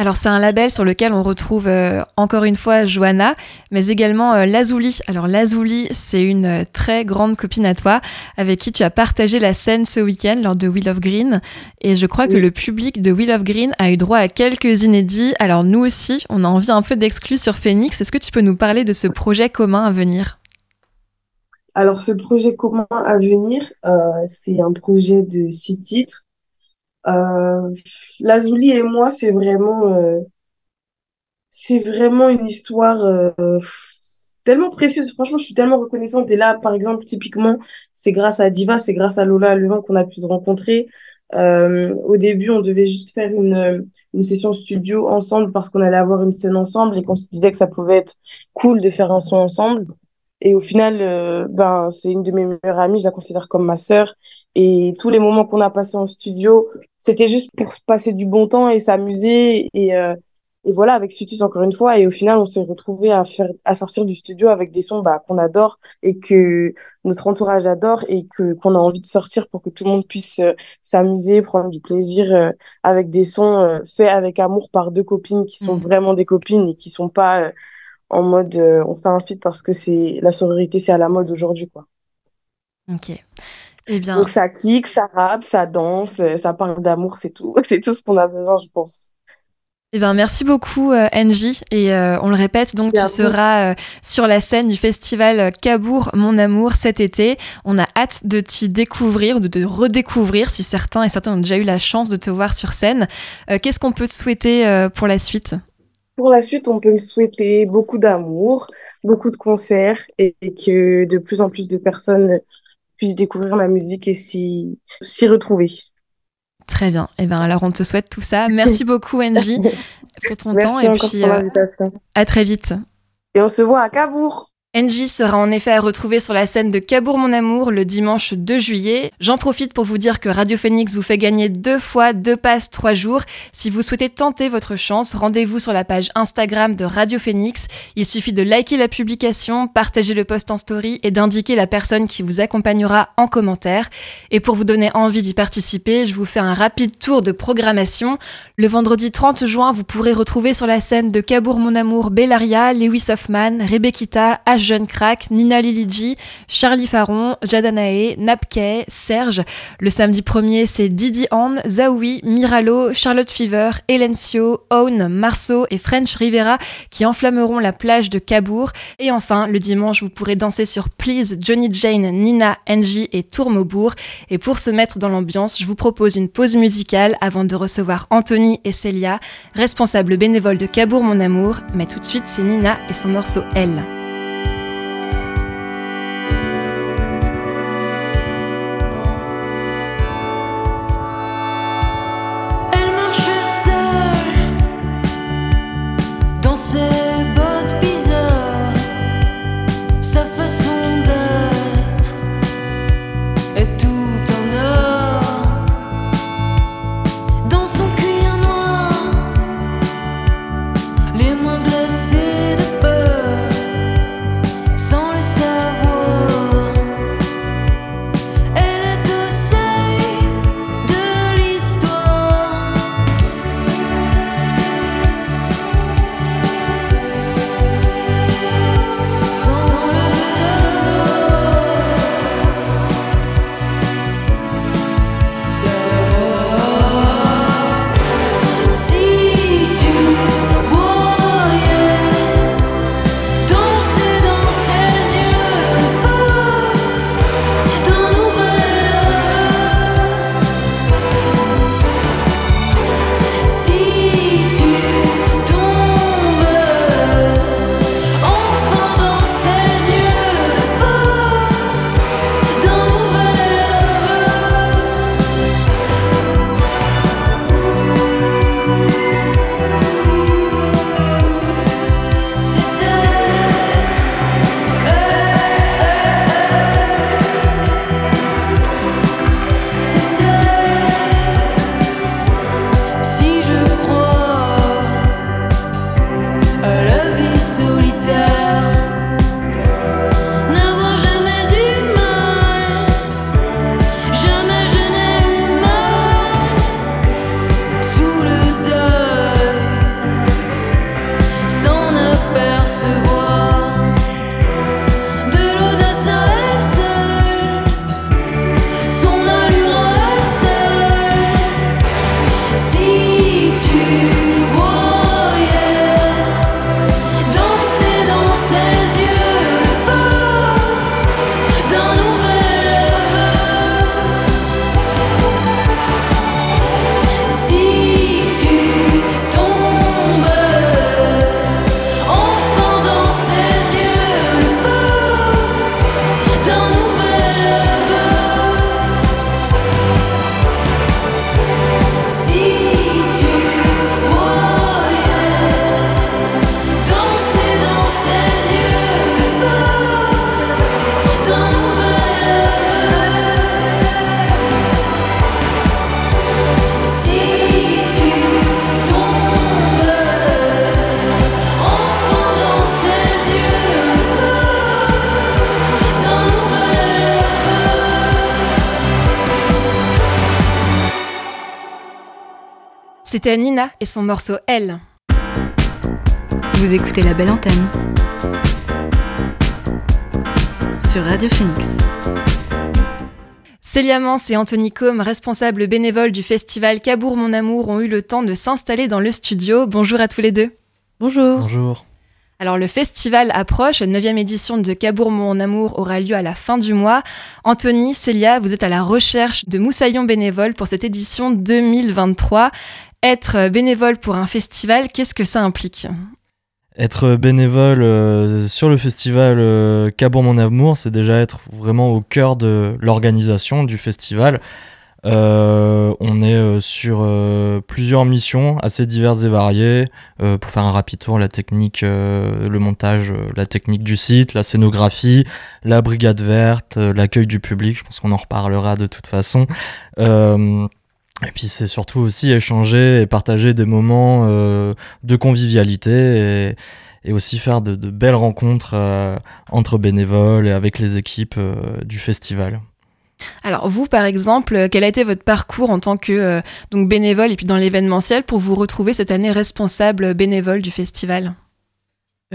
Alors c'est un label sur lequel on retrouve euh, encore une fois Johanna, mais également euh, Lazuli. Alors Lazuli, c'est une euh, très grande copine à toi, avec qui tu as partagé la scène ce week-end lors de Wheel of Green. Et je crois que le public de Wheel of Green a eu droit à quelques inédits. Alors nous aussi, on a envie un peu d'exclus sur Phoenix. Est-ce que tu peux nous parler de ce projet commun à venir? Alors ce projet commun à venir, c'est un projet de six titres euh, Lazuli et moi, c'est vraiment, euh, c'est vraiment une histoire euh, tellement précieuse. Franchement, je suis tellement reconnaissante. Et là, par exemple, typiquement, c'est grâce à Diva, c'est grâce à Lola Levin qu'on a pu se rencontrer. Euh, au début, on devait juste faire une, une session studio ensemble parce qu'on allait avoir une scène ensemble et qu'on se disait que ça pouvait être cool de faire un son ensemble. Et au final, ben, c'est une de mes meilleures amies, je la considère comme ma sœur. Et tous les moments qu'on a passés en studio, c'était juste pour passer du bon temps et s'amuser. Et, euh, et voilà, avec Sutus encore une fois. Et au final, on s'est retrouvés à, faire, à sortir du studio avec des sons bah, qu'on adore et que notre entourage adore et que qu'on a envie de sortir pour que tout le monde puisse euh, s'amuser, prendre du plaisir avec des sons faits avec amour par deux copines qui sont mmh. vraiment des copines et qui sont pas en mode euh, on fait un feat parce que c'est la sororité c'est à la mode aujourd'hui quoi. Ok. Eh bien. Donc ça kick, ça rappe, ça danse, euh, ça parle d'amour, c'est tout. c'est tout ce qu'on a besoin, je pense. Eh bien, merci beaucoup, euh, Angie. Et on le répète, donc tu seras sur la scène du festival Cabourg Mon Amour cet été. On a hâte de t'y découvrir, de te redécouvrir, si certains et certains ont déjà eu la chance de te voir sur scène. Qu'est-ce qu'on peut te souhaiter pour la suite? Pour la suite, on peut me souhaiter beaucoup d'amour, beaucoup de concerts et, que de plus en plus de personnes puissent découvrir ma musique et s'y retrouver. Très bien. Et eh bien, alors, on te souhaite tout ça. Merci beaucoup, Angie, pour ton temps. Et puis, euh, à très vite. Et on se voit à Cabourg. Angie sera en effet à retrouver sur la scène de Cabourg Mon Amour le dimanche 2 juillet. J'en profite pour vous dire que Radio Phoenix vous fait gagner deux fois deux passes trois jours. Si vous souhaitez tenter votre chance, rendez-vous sur la page Instagram de Radio Phoenix. Il suffit de liker la publication, partager le post en story et d'indiquer la personne qui vous accompagnera en commentaire. Et pour vous donner envie d'y participer, je vous fais un rapide tour de programmation. Le vendredi 30 juin, vous pourrez retrouver sur la scène de Cabourg Mon Amour Bellaria, Lewis Hoffman, Rebekita, Jeune Crack, Nina Liliji, Charlie Faron, Jadanae, Napkey, Serge. Le samedi 1er, c'est Didi Anne, Zaoui, Miralo, Charlotte Fever, Elencio, Own, Marceau et French Rivera qui enflammeront la plage de Cabourg. Et enfin, le dimanche, vous pourrez danser sur Please, Johnny Jane, Nina, Angie et Tourmaubourg. Et pour se mettre dans l'ambiance, je vous propose une pause musicale avant de recevoir Anthony et Célia, responsables bénévoles de Cabourg Mon Amour. Mais tout de suite, c'est Nina et son morceau Elle. C'était Nina et son morceau Elle. Vous écoutez la belle antenne sur Radio Phoenix. Célia Mance et Anthony Combe, responsables bénévoles du festival Cabourg Mon Amour, ont eu le temps de s'installer dans le studio. Bonjour à tous les deux. Bonjour. Bonjour. Alors le festival approche, la 9 édition de Cabourg Mon Amour aura lieu à la fin du mois. Anthony, Célia, vous êtes à la recherche de moussaillons bénévoles pour cette édition 2023. Être bénévole pour un festival, qu'est-ce que ça implique Être bénévole euh, sur le festival euh, Mon Amour, c'est déjà être vraiment au cœur de l'organisation du festival. Euh, on est euh, sur plusieurs missions assez diverses et variées. pour faire un rapide tour, la technique, le montage, la technique du site, la scénographie, la brigade verte, l'accueil du public, je pense qu'on en reparlera de toute façon. Et puis c'est surtout aussi échanger et partager des moments de convivialité et, aussi faire de, de belles rencontres entre bénévoles et avec les équipes du festival. Alors vous, par exemple, euh, quel a été votre parcours en tant que euh, donc bénévole et puis dans l'événementiel pour vous retrouver cette année responsable bénévole du festival?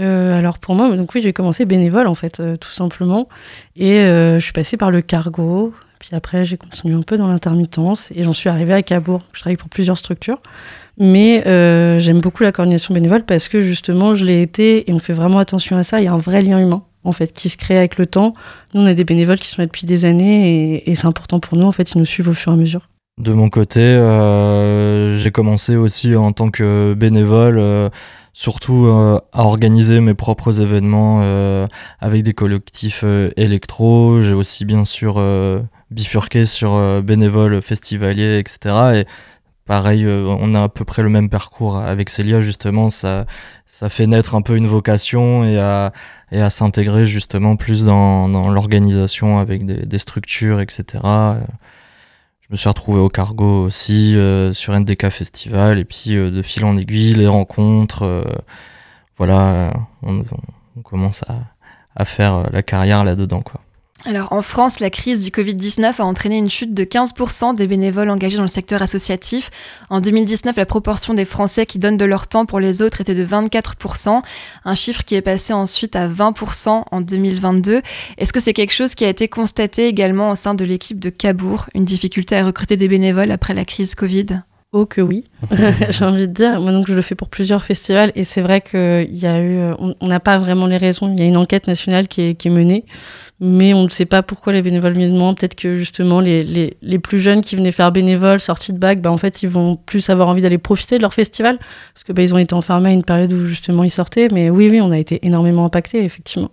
Euh, alors pour moi, donc oui, j'ai commencé bénévole en fait, tout simplement, et je suis passée par le cargo, puis après j'ai continué un peu dans l'intermittence et j'en suis arrivée à Cabourg. Je travaille pour plusieurs structures, mais j'aime beaucoup la coordination bénévole parce que justement je l'ai été et on fait vraiment attention à ça. Il y a un vrai lien humain en fait, qui se crée avec le temps. Nous, on a des bénévoles qui sont là depuis des années et, c'est important pour nous. En fait, ils nous suivent au fur et à mesure. De mon côté, euh, j'ai commencé aussi en tant que bénévole, euh, surtout euh, à organiser mes propres événements avec des collectifs électro. J'ai aussi bien sûr bifurqué sur bénévole festivalier, etc. Et pareil, on a à peu près le même parcours avec Célia, justement. Ça, ça fait naître un peu une vocation et à, et à s'intégrer justement plus dans, dans l'organisation avec des, structures, etc. Je me suis retrouvé au cargo aussi, euh, sur NDK Festival, et puis euh, de fil en aiguille, les rencontres. Euh, voilà, on, on, commence à, à faire la carrière là-dedans, quoi. Alors en France, la crise du Covid-19 a entraîné une chute de 15% des bénévoles engagés dans le secteur associatif. En 2019, la proportion des Français qui donnent de leur temps pour les autres était de 24%, un chiffre qui est passé ensuite à 20% en 2022. Est-ce que c'est quelque chose qui a été constaté également au sein de l'équipe de Cabourg, une difficulté à recruter des bénévoles après la crise Covid? Oh que oui, j'ai envie de dire. Moi donc je le fais pour plusieurs festivals et c'est vrai qu'il y a eu, on n'a pas vraiment les raisons. Il y a une enquête nationale qui est, qui est menée mais on ne sait pas pourquoi les bénévoles viennent moins. Peut-être que justement les, les, les, plus jeunes qui venaient faire bénévole, sortis de bac, bah, en fait ils vont plus avoir envie d'aller profiter de leur festival, parce que bah, ils ont été enfermés à une période où justement ils sortaient. Mais oui, oui, on a été énormément impactés, effectivement.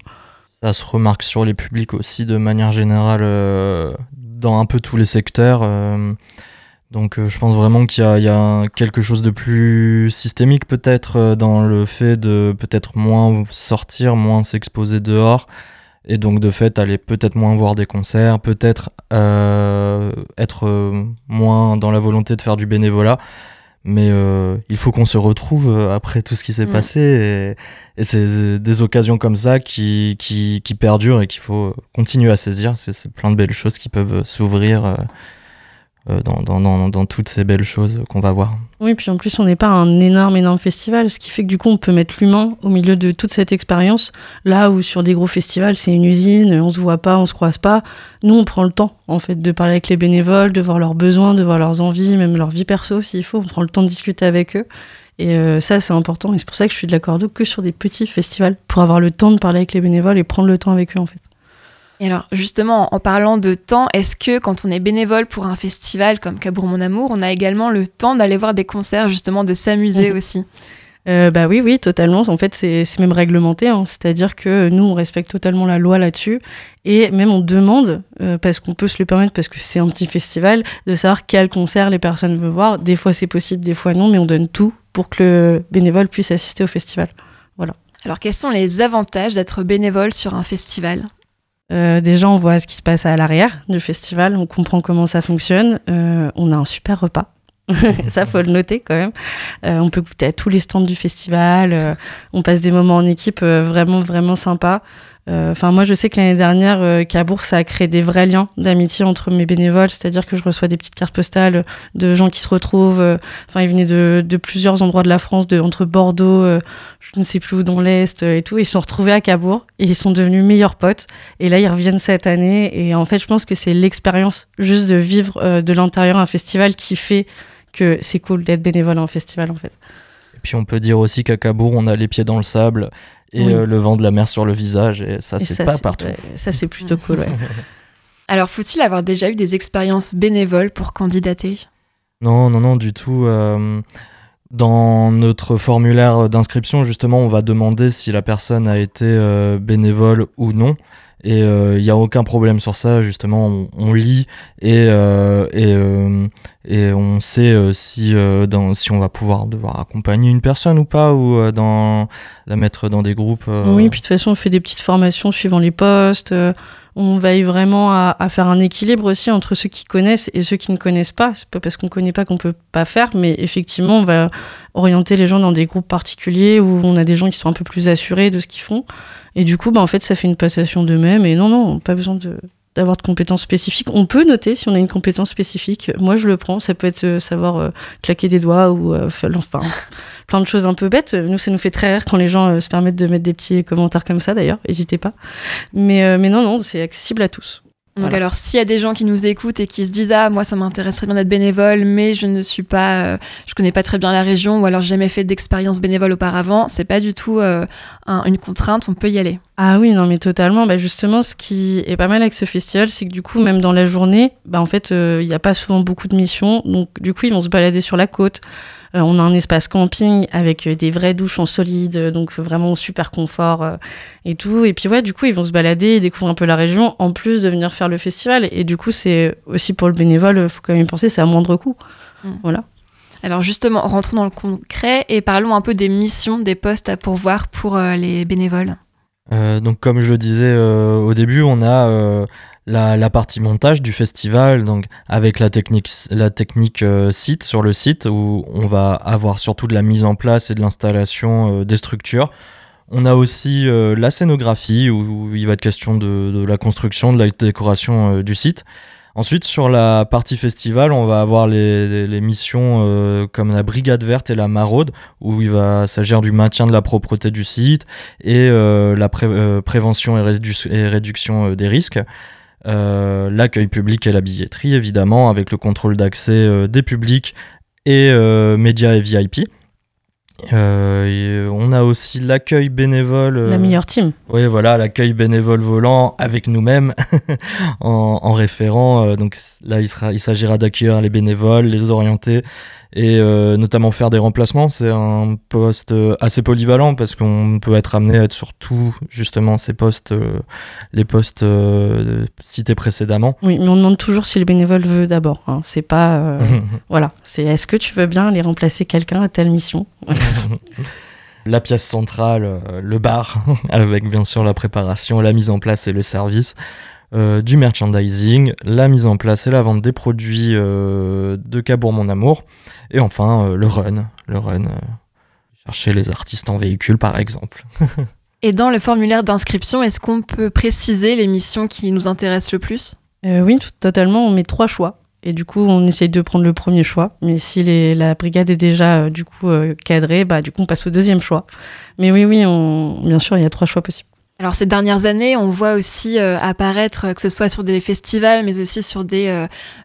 Ça se remarque sur les publics aussi de manière générale euh, dans un peu tous les secteurs. Euh, donc euh, je pense vraiment qu'il y, y, a quelque chose de plus systémique peut-être dans le fait de peut-être moins sortir, moins s'exposer dehors et donc de fait aller peut-être moins voir des concerts, peut-être euh, être euh, moins dans la volonté de faire du bénévolat. Mais euh, il faut qu'on se retrouve après tout ce qui s'est mm. passé. Et, c'est des occasions comme ça qui, qui, qui perdurent et qu'il faut continuer à saisir. C'est plein de belles choses qui peuvent s'ouvrir euh, dans, dans, toutes ces belles choses qu'on va voir. Oui, puis en plus, on n'est pas un énorme, énorme festival, ce qui fait que du coup, on peut mettre l'humain au milieu de toute cette expérience. Là où sur des gros festivals, c'est une usine, on se voit pas, on se croise pas. Nous, on prend le temps, en fait, de parler avec les bénévoles, de voir leurs besoins, de voir leurs envies, même leur vie perso, s'il faut. On prend le temps de discuter avec eux. Et euh, ça, c'est important. Et c'est pour ça que je suis de l'accord que sur des petits festivals, pour avoir le temps de parler avec les bénévoles et prendre le temps avec eux, en fait. Et alors, justement, en parlant de temps, est-ce que quand on est bénévole pour un festival comme Cabourg Mon Amour, on a également le temps d'aller voir des concerts, justement, de s'amuser mhm. aussi? Euh, bah oui, oui, totalement. En fait, c'est même réglementé. Hein. C'est-à-dire que nous, on respecte totalement la loi là-dessus. Et même on demande, euh, parce qu'on peut se le permettre, parce que c'est un petit festival, de savoir quel concert les personnes veulent voir. Des fois, c'est possible, des fois non, mais on donne tout pour que le bénévole puisse assister au festival. Voilà. Alors, quels sont les avantages d'être bénévole sur un festival? Euh, déjà, on voit ce qui se passe à l'arrière du festival, on comprend comment ça fonctionne. Euh, on a un super repas. ça, faut le noter quand même. Euh, on peut goûter à tous les stands du festival. on passe des moments en équipe vraiment, vraiment sympas. Euh, enfin, moi, je sais que l'année dernière, euh, Cabourg, ça a créé des vrais liens d'amitié entre mes bénévoles, c'est-à-dire que je reçois des petites cartes postales de gens qui se retrouvent. euh, Enfin, ils venaient de, plusieurs endroits de la France, entre Bordeaux, je ne sais plus où, dans l'Est et tout. Ils se sont retrouvés à Cabourg et ils sont devenus meilleurs potes. Et là, ils reviennent cette année. Et en fait, je pense que c'est l'expérience juste de vivre de l'intérieur un festival qui fait que c'est cool d'être bénévole en festival, en fait. Et puis on peut dire aussi qu'à Cabourg, on a les pieds dans le sable et Oui. euh, le vent de la mer sur le visage. Et ça, c'est pas partout. ouais, ça, c'est plutôt cool, ouais. Alors, faut-il avoir déjà eu des expériences bénévoles pour candidater? Non, non, non, du tout. euh, dans notre formulaire d'inscription, justement, on va demander si la personne a été euh, bénévole ou non. Et il n'y a aucun problème sur ça, justement, on, lit et, euh, et, euh, et on sait euh, si, euh, dans, si on va pouvoir devoir accompagner une personne ou pas, ou euh, dans, la mettre dans des groupes. euh, Oui, puis de toute façon, on fait des petites formations suivant les postes. On veille vraiment à, faire un équilibre aussi entre ceux qui connaissent et ceux qui ne connaissent pas. C'est pas parce qu'on connaît pas qu'on peut pas faire, mais effectivement, on va orienter les gens dans des groupes particuliers où on a des gens qui sont un peu plus assurés de ce qu'ils font. Et du coup, bah, en fait, ça fait une passation d'eux-mêmes. Et non, non, pas besoin de d'avoir de compétences spécifiques. On peut noter si on a une compétence spécifique. Moi, je le prends. Ça peut être euh, savoir euh, claquer des doigts ou euh, enfin plein de choses un peu bêtes. Nous, ça nous fait très rire quand les gens euh, se permettent de mettre des petits commentaires comme ça. D'ailleurs, n'hésitez pas. Mais euh, mais non, non, c'est accessible à tous. Donc Voilà. alors, s'il y a des gens qui nous écoutent et qui se disent ah moi ça m'intéresserait bien d'être bénévole, mais je ne suis pas, euh, je connais pas très bien la région ou alors j'ai jamais fait d'expérience bénévole auparavant, c'est pas du tout euh, un- une contrainte, on peut y aller. Ah oui, non, mais totalement. Bah, justement, ce qui est pas mal avec ce festival, c'est que du coup, même dans la journée, bah, en fait, euh, il n'y a pas souvent beaucoup de missions. Donc, du coup, ils vont se balader sur la côte. Euh, on a un espace camping avec euh, des vraies douches en solide, euh, donc vraiment super confort euh, et tout. Et puis, ouais, du coup, ils vont se balader et découvrir un peu la région, en plus de venir faire le festival. Et du coup, c'est aussi pour le bénévole, il faut quand même y penser, c'est à moindre coût. Voilà. Alors justement, rentrons dans le concret et parlons un peu des missions, des postes à pourvoir pour euh, les bénévoles. Euh, donc comme je le disais euh, au début, on a euh, la, partie montage du festival, donc avec la technique, euh, site sur le site où on va avoir surtout de la mise en place et de l'installation euh, des structures. On a aussi euh, la scénographie où, il va être question de, la construction, de la décoration du site. Ensuite, sur la partie festival, on va avoir les, missions comme la brigade verte et la maraude, où il va s'agir du maintien de la propreté du site et la pré- prévention et, rédu- et réduction des risques. Euh, L'accueil public et la billetterie, évidemment, avec le contrôle d'accès euh, des publics et euh, médias et VIP. Euh, et on a aussi l'accueil bénévole. euh, La meilleure team. oui, voilà, l'accueil bénévole volant avec nous-mêmes en, en référent. euh, donc là, il, sera, il s'agira d'accueillir les bénévoles, les orienter et euh, notamment faire des remplacements. C'est un poste euh, assez polyvalent parce qu'on peut être amené à être sur tous justement ces postes, euh, les postes euh, cités précédemment. Oui, mais on demande toujours si le bénévole veut d'abord. hein. C'est pas. Voilà, c'est est-ce que tu veux bien aller remplacer quelqu'un à telle mission? La pièce centrale, le bar, avec bien sûr la préparation, la mise en place et le service, euh, du merchandising, la mise en place et la vente des produits euh, de Cabourg Mon Amour, et enfin euh, le run, le run, euh, chercher les artistes en véhicule par exemple. Et dans le formulaire d'inscription, est-ce qu'on peut préciser les missions qui nous intéressent le plus? Euh, Oui, tout- totalement. On met trois choix. Et du coup, on essaye de prendre le premier choix. Mais si les- la brigade est déjà euh, du coup euh, cadrée, bah, du coup, on passe au deuxième choix. Mais oui, oui, on... bien sûr, il y a trois choix possibles. Alors ces dernières années, on voit aussi euh, apparaître, euh, que ce soit sur des festivals, mais aussi sur des,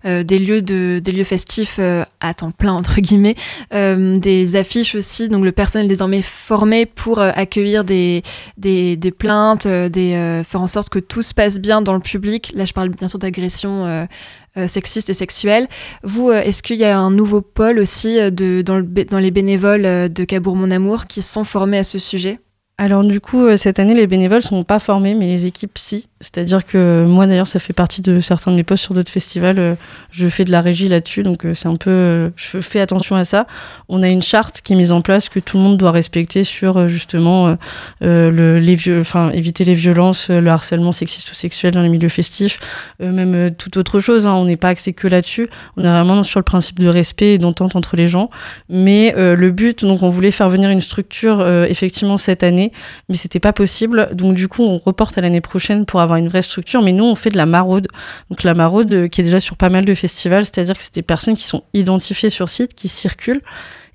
euh, des, lieux, de, des lieux festifs euh, à temps plein, entre guillemets, des affiches aussi. Donc le personnel est désormais formé pour accueillir des, des, plaintes, des, faire en sorte que tout se passe bien dans le public. Là, je parle bien sûr d'agressions euh, sexistes et sexuelles. Vous, est-ce qu'il y a un nouveau pôle aussi de, dans, le, dans les bénévoles de Cabourg Mon Amour qui sont formés à ce sujet? Alors du coup, euh, cette année, les bénévoles sont pas formés, mais les équipes, si. C'est-à-dire que moi, d'ailleurs, ça fait partie de certains de mes postes sur d'autres festivals. euh, je fais de la régie là-dessus, donc euh, c'est un peu... euh, je fais attention à ça. On a une charte qui est mise en place que tout le monde doit respecter sur euh, justement euh, euh, le, les enfin éviter les violences, euh, le harcèlement sexiste ou sexuel dans les milieux festifs, euh, même euh, toute autre chose. hein. on n'est pas axé que là-dessus. On est vraiment sur le principe de respect et d'entente entre les gens. Mais euh, le but, donc, on voulait faire venir une structure euh, effectivement cette année année, mais c'était pas possible. Donc du coup, on reporte à l'année prochaine pour avoir une vraie structure. Mais nous, on fait de la maraude. Donc la maraude euh, qui est déjà sur pas mal de festivals, c'est-à-dire que c'est des personnes qui sont identifiées sur site, qui circulent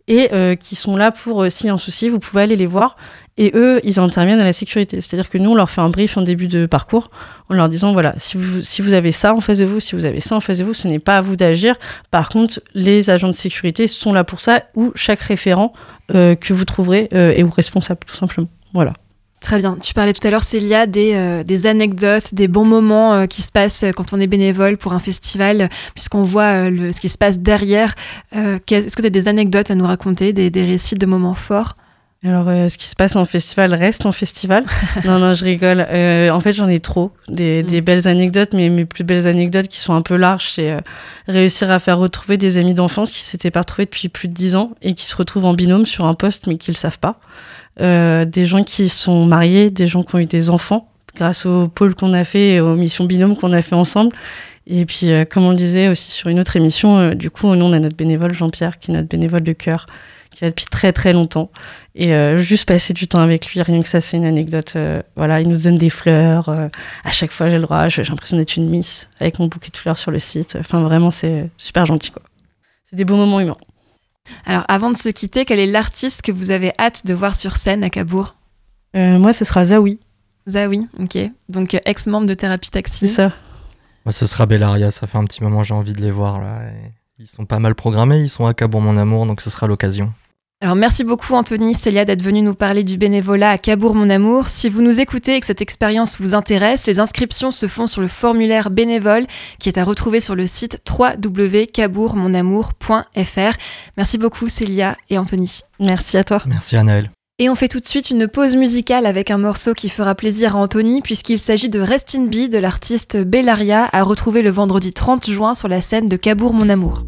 et euh, qui sont là pour, euh, s'il y a un souci, vous pouvez aller les voir. Et eux, ils interviennent à la sécurité. C'est-à-dire que nous, on leur fait un brief en début de parcours en leur disant, voilà, si vous, si vous avez ça en face de vous, si vous avez ça en face de vous, ce n'est pas à vous d'agir. Par contre, les agents de sécurité sont là pour ça, ou chaque référent euh, que vous trouverez est responsable, tout simplement. Voilà. Très bien. Tu parlais tout à l'heure, Célia, des, euh, des anecdotes, des bons moments euh, qui se passent quand on est bénévole pour un festival, puisqu'on voit euh, le, ce qui se passe derrière. Est-ce que tu as des anecdotes à nous raconter, des, des récits de moments forts? Alors, ce qui se passe en festival reste en festival. non, non, je rigole. en fait, j'en ai trop. Des, mm. des, belles anecdotes, mais mes plus belles anecdotes qui sont un peu larges, c'est réussir à faire retrouver des amis d'enfance qui s'étaient pas retrouvés depuis plus de dix ans et qui se retrouvent en binôme sur un poste, mais qui le savent pas. Euh, des gens qui sont mariés, des gens qui ont eu des enfants, grâce au pôle qu'on a fait et aux missions binômes qu'on a fait ensemble. Et puis, euh, comme on le disait aussi sur une autre émission, euh, du coup, nous, on a notre bénévole Jean-Pierre, qui est notre bénévole de cœur, qui est là depuis très très longtemps. Et juste passer du temps avec lui, rien que ça, c'est une anecdote. voilà, il nous donne des fleurs. à chaque fois, j'ai le droit. J'ai l'impression d'être une miss avec mon bouquet de fleurs sur le site. Enfin, vraiment, c'est super gentil, quoi. C'est des beaux moments humains. Alors, avant de se quitter, quel est l'artiste que vous avez hâte de voir sur scène à Cabourg euh, Moi, ce sera Zawi. Zawi, ok. Donc, euh, ex-membre de Thérapie Taxi. C'est ça. Moi, ce sera Bellaria. Ça fait un petit moment, j'ai envie de les voir. Là. Ils sont pas mal programmés. Ils sont à Cabourg, mon amour. Donc, ce sera l'occasion. Alors merci beaucoup Anthony, Célia d'être venu nous parler du bénévolat à Cabourg mon amour. Si vous nous écoutez et que cette expérience vous intéresse, les inscriptions se font sur le formulaire bénévole qui est à retrouver sur le site www.cabourgmonamour.fr. Merci beaucoup Célia et Anthony. Merci à toi. Merci Anaël. Et on fait tout de suite une pause musicale avec un morceau qui fera plaisir à Anthony puisqu'il s'agit de Rest in Be de l'artiste Bellaria à retrouver le vendredi 30 juin sur la scène de Cabourg mon amour.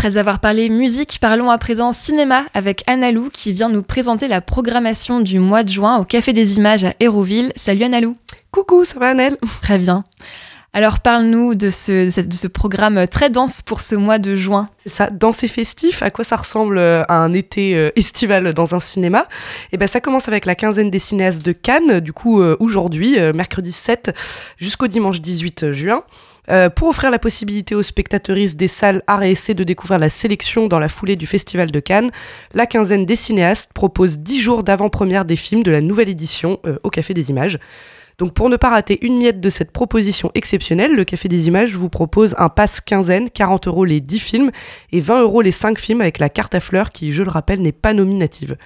Après avoir parlé musique, parlons à présent cinéma avec Analou qui vient nous présenter la programmation du mois de juin au Café des Images à Hérouville. Salut Analou Coucou, ça va Annelle Très bien. Alors parle-nous de ce, de ce programme très dense pour ce mois de juin. C'est ça, danse et festif, à quoi ça ressemble euh, à un été euh, estival dans un cinéma? Et eh ben ça commence avec la quinzaine des cinéastes de Cannes, du coup euh, aujourd'hui, mercredi 7 jusqu'au dimanche 18 juin. Euh, pour offrir la possibilité aux spectateuristes des salles art et essai de découvrir la sélection dans la foulée du Festival de Cannes, la quinzaine des cinéastes propose 10 jours d'avant-première des films de la nouvelle édition euh, au Café des Images. Donc pour ne pas rater une miette de cette proposition exceptionnelle, le Café des Images vous propose un pass quinzaine, 40 euros les 10 films et 20 euros les 5 films avec la carte à fleurs qui, je le rappelle, n'est pas nominative.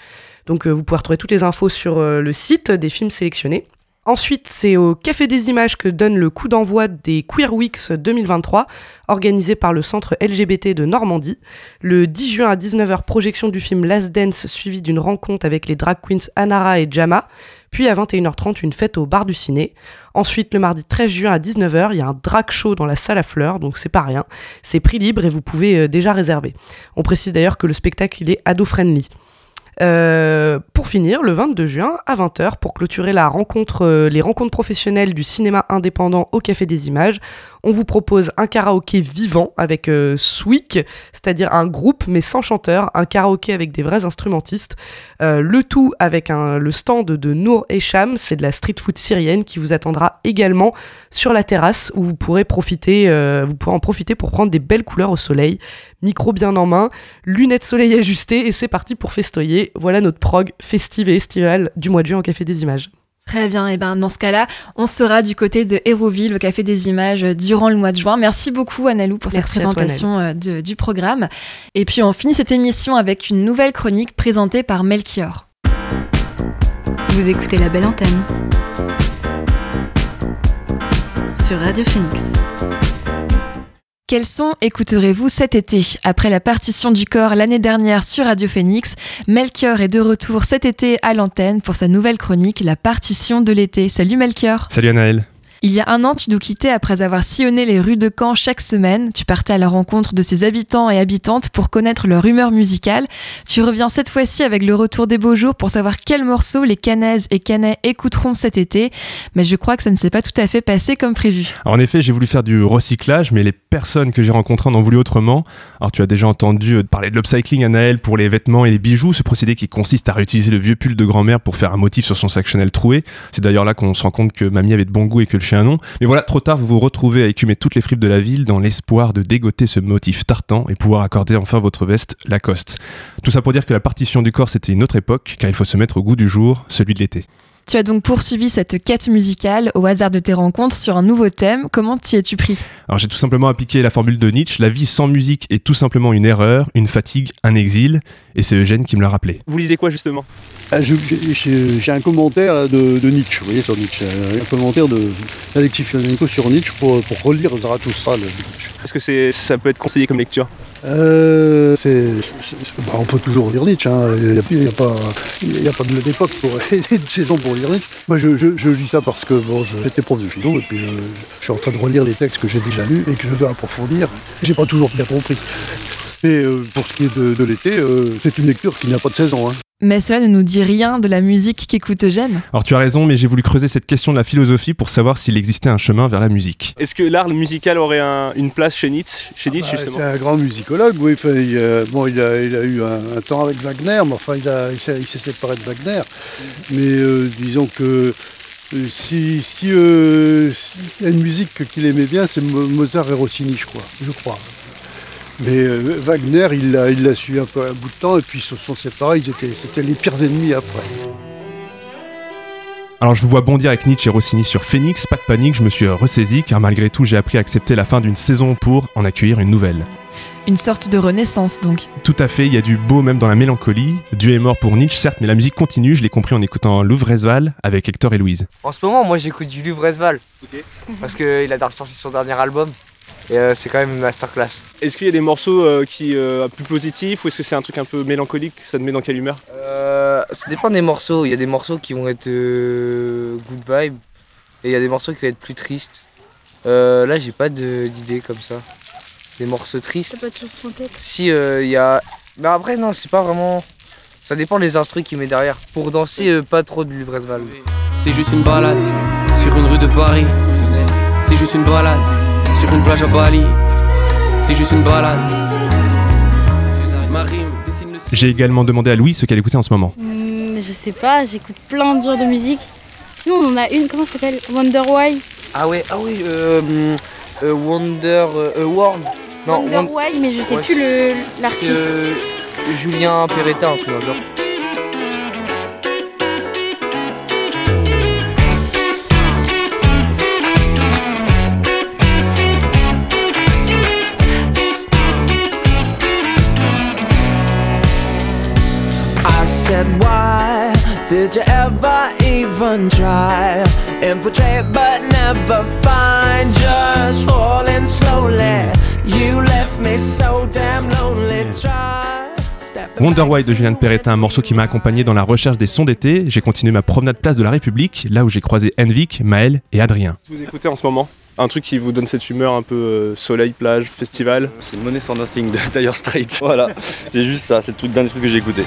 Donc euh, vous pouvez retrouver toutes les infos sur le site des films sélectionnés. Ensuite, c'est au Café des Images que donne le coup d'envoi des Queer Weeks 2023, organisé par le Centre LGBT de Normandie. Le 10 juin à 19h, projection du film Last Dance, suivi d'une rencontre avec les drag queens Anara et Jama. Puis à 21h30, une fête au bar du ciné. Ensuite, le mardi 13 juin à 19h, il y a un drag show dans la salle à fleurs, donc c'est pas rien. C'est prix libre et vous pouvez euh, déjà réserver. On précise d'ailleurs que le spectacle, il est ado-friendly. Euh, pour finir, le 22 juin à 20h, pour clôturer la rencontre, euh, les rencontres professionnelles du cinéma indépendant au Café des Images, on vous propose un karaoké vivant avec euh, c'est-à-dire un groupe mais sans chanteur, un karaoké avec des vrais instrumentistes. Euh, le tout avec le stand de Nour Esham, c'est de la street food syrienne qui vous attendra également sur la terrasse où vous pourrez profiter, euh, vous pourrez en profiter pour prendre des belles couleurs au soleil. Micro bien en main, lunettes soleil ajustées et c'est parti pour festoyer. Voilà notre prog festive et estivale du mois de juin au Café des Images. Très bien, et ben dans ce cas-là, on sera du côté de Héroville, au Café des Images, durant le mois de juin. Merci beaucoup Annalou pour cette présentation euh, du programme. Et puis on finit cette émission avec une nouvelle chronique présentée par Melchior. Vous écoutez la belle antenne sur Radio Phoenix. Quels son écouterez-vous cet été Après la partition du corps l'année dernière sur Radio Phoenix, Melchior est de retour cet été à l'antenne pour sa nouvelle chronique La partition de l'été. Salut Melchior Salut Anaël il y a un an, tu nous quittais après avoir sillonné les rues de Caen chaque semaine. Tu partais à la rencontre de ses habitants et habitantes pour connaître leur humeur musicale. Tu reviens cette fois-ci avec le retour des beaux jours pour savoir quels morceaux les Canaises et Canais écouteront cet été. Mais je crois que ça ne s'est pas tout à fait passé comme prévu. en effet, j'ai voulu faire du recyclage, mais les personnes que j'ai rencontrées en ont voulu autrement. Alors tu as déjà entendu euh, parler de l'upcycling à Naël pour les vêtements et les bijoux, ce procédé qui consiste à réutiliser le vieux pull de grand-mère pour faire un motif sur son sac Chanel troué. C'est d'ailleurs là qu'on se rend compte que mamie avait de bon goût et que le Mais voilà, trop tard, vous vous retrouvez à écumer toutes les fripes de la ville dans l'espoir de dégoter ce motif tartan et pouvoir accorder enfin votre veste Lacoste. Tout ça pour dire que la partition du corps, c'était une autre époque, car il faut se mettre au goût du jour, celui de l'été. Tu as donc poursuivi cette quête musicale au hasard de tes rencontres sur un nouveau thème. Comment t'y es-tu pris? Alors j'ai tout simplement appliqué la formule de Nietzsche la vie sans musique est tout simplement une erreur, une fatigue, un exil. Et c'est Eugène qui me l'a rappelé. Vous lisez quoi justement? Ah, J'ai un commentaire de, Nietzsche, vous voyez, sur Nietzsche. Un commentaire de Alexis Fionenko sur Nietzsche pour, pour relire Zarathustra. Est-ce que ça peut être conseillé comme lecture? Euh, bah, on peut toujours lire Nietzsche. Hein. Il n'y a, pas, a pas de l'époque pour de saison pour lire Nietzsche. Moi, je, lis ça parce que bon, j'étais prof de philo et puis je, je, suis en train de relire les textes que j'ai déjà lus et que je veux approfondir. J'ai pas toujours bien compris. Et euh, pour ce qui est de, l'été, euh, c'est une lecture qui n'a pas de saison. Hein. Mais cela ne nous dit rien de la musique qu'écoute Eugène. Alors tu as raison, mais j'ai voulu creuser cette question de la philosophie pour savoir s'il existait un chemin vers la musique. Est-ce que l'art musical aurait une place chez Nietzsche, chez Nietzsche ah bah, C'est un grand musicologue, oui. il, bon, il, a, eu un, temps avec Wagner, mais enfin il, s'est séparé de Wagner. Mais euh, disons que si, si, y a une musique qu'il aimait bien, c'est Mozart et Rossini, je crois. Je crois. Mais euh, Wagner, il l'a il suivi un peu un bout de temps et puis ils se sont séparés, c'était les pires ennemis après. Alors je vous vois bondir avec Nietzsche et Rossini sur Phoenix, pas de panique, je me suis ressaisi car malgré tout j'ai appris à accepter la fin d'une saison pour en accueillir une nouvelle. Une sorte de renaissance donc. Tout à fait, il y a du beau même dans la mélancolie. Dieu est mort pour Nietzsche, certes, mais la musique continue, je l'ai compris en écoutant Louvre avec Hector et Louise. En ce moment, moi j'écoute du Louvre. Parce qu'il a sorti son dernier album. Et euh, c'est quand même une masterclass. Est-ce qu'il y a des morceaux euh, qui euh, plus positifs ou est-ce que c'est un truc un peu mélancolique Ça te met dans quelle humeur? Ça dépend des morceaux. Il y a des morceaux qui vont être good vibe et il y a des morceaux qui vont être plus tristes. là, j'ai pas d'idée comme ça. des morceaux tristes. T'as pas de chanson en tête Si, il y a. Mais après, non, c'est pas vraiment. Ça dépend des instruments qu'il met derrière. Pour danser, euh, pas trop de Luvresval. C'est juste une balade sur une rue de Paris. C'est juste une balade sur une plage à Bali. C'est juste une balade. J'ai également demandé à Louis ce qu'elle écoutait en ce moment. Hmm, je sais pas, j'écoute plein de genres de musique. Sinon, on en a une, comment ça s'appelle? Wonder Why? Ah ouais, ah oui, euh, euh, Wonder euh, World. Non, Wonder Why, mais je sais plus l'artiste. Julien Peretta, un truc genre. Did you ever even try? Infiltrate but never find. Just falling slowly. You left me so damn lonely. Try. Wonder Why de Julien Perretta, un morceau qui m'a accompagné dans la recherche des sons d'été. J'ai continué ma promenade place de la République, là où j'ai croisé Envik, Maël et Adrien. Vous écoutez en ce moment un truc qui vous donne cette humeur un peu euh, soleil, plage, festival. C'est Money for Nothing de Dire Straight. Voilà, j'ai juste ça, c'est le truc d'un truc que j'ai écouté.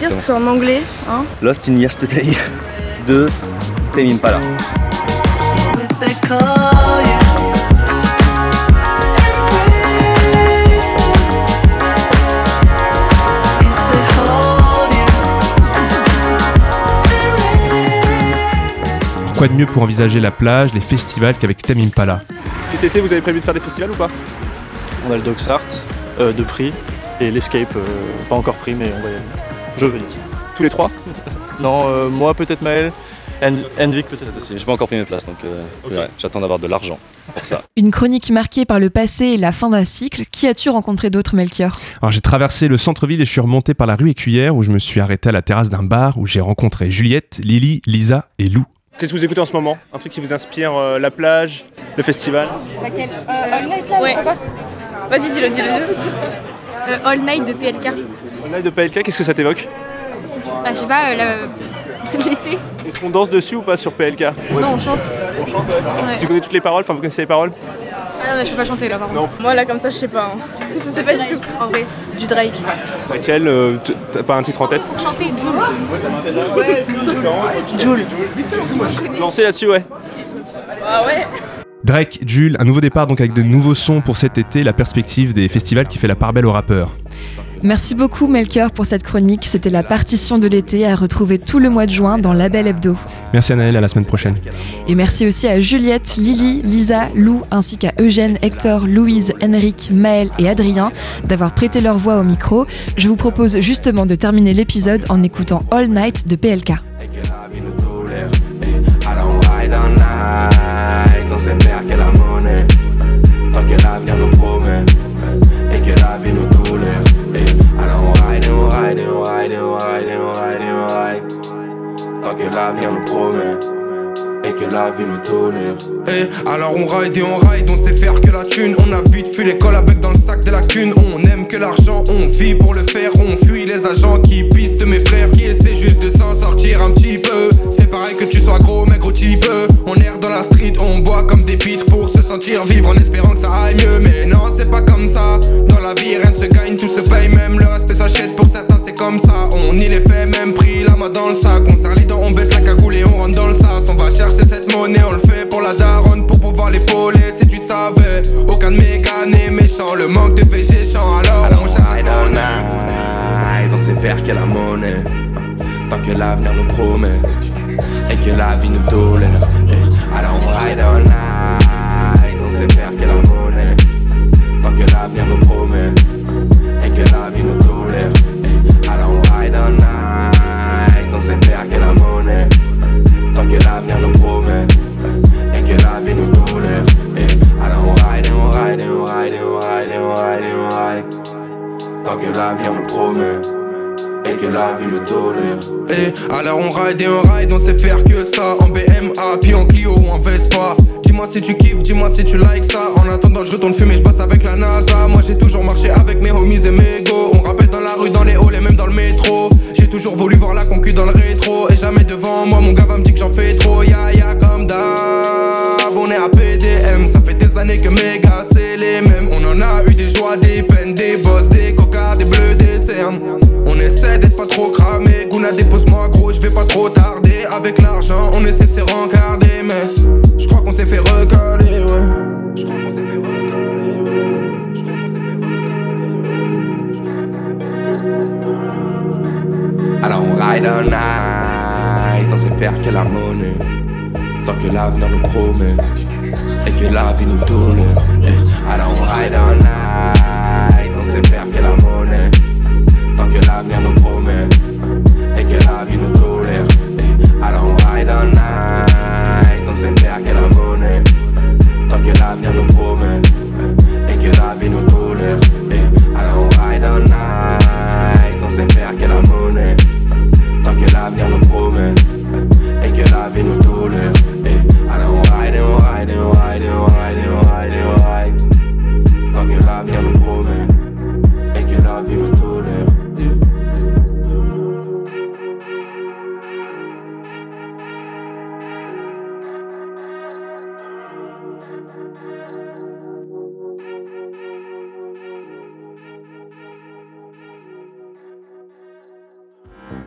C'est en anglais. Hein Lost in Yesterday de Tame Impala. Quoi de mieux pour envisager la plage, les festivals qu'avec Tame Impala Cet été, vous avez prévu de faire des festivals ou pas? On a le Dogsart euh, de prix et l'Escape, euh, pas encore pris, mais on va y aller. Je vais Tous les trois Non, euh, moi peut-être Maël, Envik peut-être aussi. Je pas encore pris mes places, donc euh, j'attends d'avoir de l'argent pour ça. Une chronique marquée par le passé et la fin d'un cycle. Qui as-tu rencontré d'autres, Melchior? Alors j'ai traversé le centre-ville et je suis remonté par la rue Écuyère où je me suis arrêté à la terrasse d'un bar où j'ai rencontré Juliette, Lily, Lisa et Lou. Qu'est-ce que vous écoutez en ce moment? Un truc qui vous inspire euh, la plage, le festival? Laquelle? All Night là ouais. Vas-y, dis-le, dis-le. All Night de PLK. Night de PLK, qu'est-ce que ça t'évoque bah, je sais pas, euh, l'été. Est-ce qu'on danse dessus ou pas sur PLK Non, on chante. On chante, ouais. Tu connais toutes les paroles Enfin, vous connaissez les paroles? Ah non, je peux pas chanter là, par contre. Moi, là, comme ça, je sais pas. Hein. Je sais pas du tout, en vrai. Du Drake. Laquelle euh, T'as pas un titre en tête? Chanter Joule. Ouais, Joule. Lancer là-dessus, ouais. Ah ouais Drake, Jules, un nouveau départ donc avec de nouveaux sons pour cet été, la perspective des festivals qui fait la part belle aux rappeurs. Merci beaucoup Melchior pour cette chronique. C'était la partition de l'été à retrouver tout le mois de juin dans Label Hebdo. Merci Anaël, à la semaine prochaine. Et merci aussi à Juliette, Lily, Lisa, Lou ainsi qu'à Eugène, Hector, Louise, Henrik, Maël et Adrien d'avoir prêté leur voix au micro. Je vous propose justement de terminer l'épisode en écoutant All Night de PLK. que l'avenir nous promet et que la vie nous why, hiding, vej, den hiding, den vej, den vej, den vej. Nok jeg lader, vi har nogle bror med. Tolère. Et eh, alors on ride et on ride, on sait faire que la thune. On a vite fui l'école avec dans le sac des lacunes. On aime que l'argent, on vit pour le faire. On fuit les agents qui pistent mes frères qui essaient juste de s'en sortir un petit peu. C'est pareil que tu sois gros, maigre ou type. On erre dans la street, on boit comme des pitres pour se sentir vivre en espérant que ça aille mieux. Mais non, c'est pas comme ça. Dans la vie, rien ne se gagne, tout se paye, même le respect s'achète pour certains comme ça. On y les fait, même pris la main dans le sac. On serre les dents, on baisse la cagoule et on rentre dans le sas. On va chercher cette monnaie, on le fait pour la daronne, pour pouvoir l'épauler. Si tu savais, aucun de mes gars n'est méchant. Le manque de fait géchant, alors, alors on night. On sait faire que la monnaie, tant que l'avenir nous promet et que la vie nous tolère. Alors on ride all night. On sait faire que la monnaie, tant que l'avenir nous promet ride on ride on ride on ride Tant que l'avenir nous promet et que la vie nous tolère. Et alors on ride et on ride, on sait faire que ça. En BMA, puis en Clio ou en Vespa. Dis-moi si tu kiffes, dis-moi si tu likes ça. En attendant, je retourne fumer, je passe avec la NASA. Moi j'ai toujours marché avec mes homies et mes go. On rappelle dans la rue, dans les halls et même dans le métro. J'ai toujours voulu voir la concu dans le rétro. Et jamais devant moi, mon gars va me dire que j'en fais trop. Ya ya comme d'hab, on est à PDM. Ça fait des années que mes gars c'est les essaie de se rencarder. Mais je crois qu'on s'est fait recoller, ouais. Alors on ride all night, on sait faire que la monnaie. Tant que l'avenir nous promet et que la vie nous tourne. Alors on ride all night,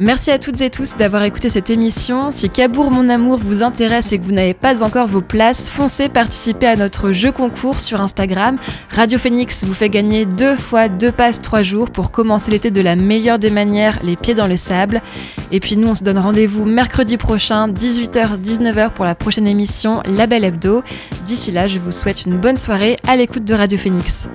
Merci à toutes et tous d'avoir écouté cette émission. Si Cabourg Mon Amour vous intéresse et que vous n'avez pas encore vos places, foncez participer à notre jeu concours sur Instagram. Radio Phoenix vous fait gagner deux fois deux passes trois jours pour commencer l'été de la meilleure des manières, les pieds dans le sable. Et puis nous, on se donne rendez-vous mercredi prochain, 18h-19h pour la prochaine émission La Belle Hebdo. D'ici là, je vous souhaite une bonne soirée à l'écoute de Radio Phoenix.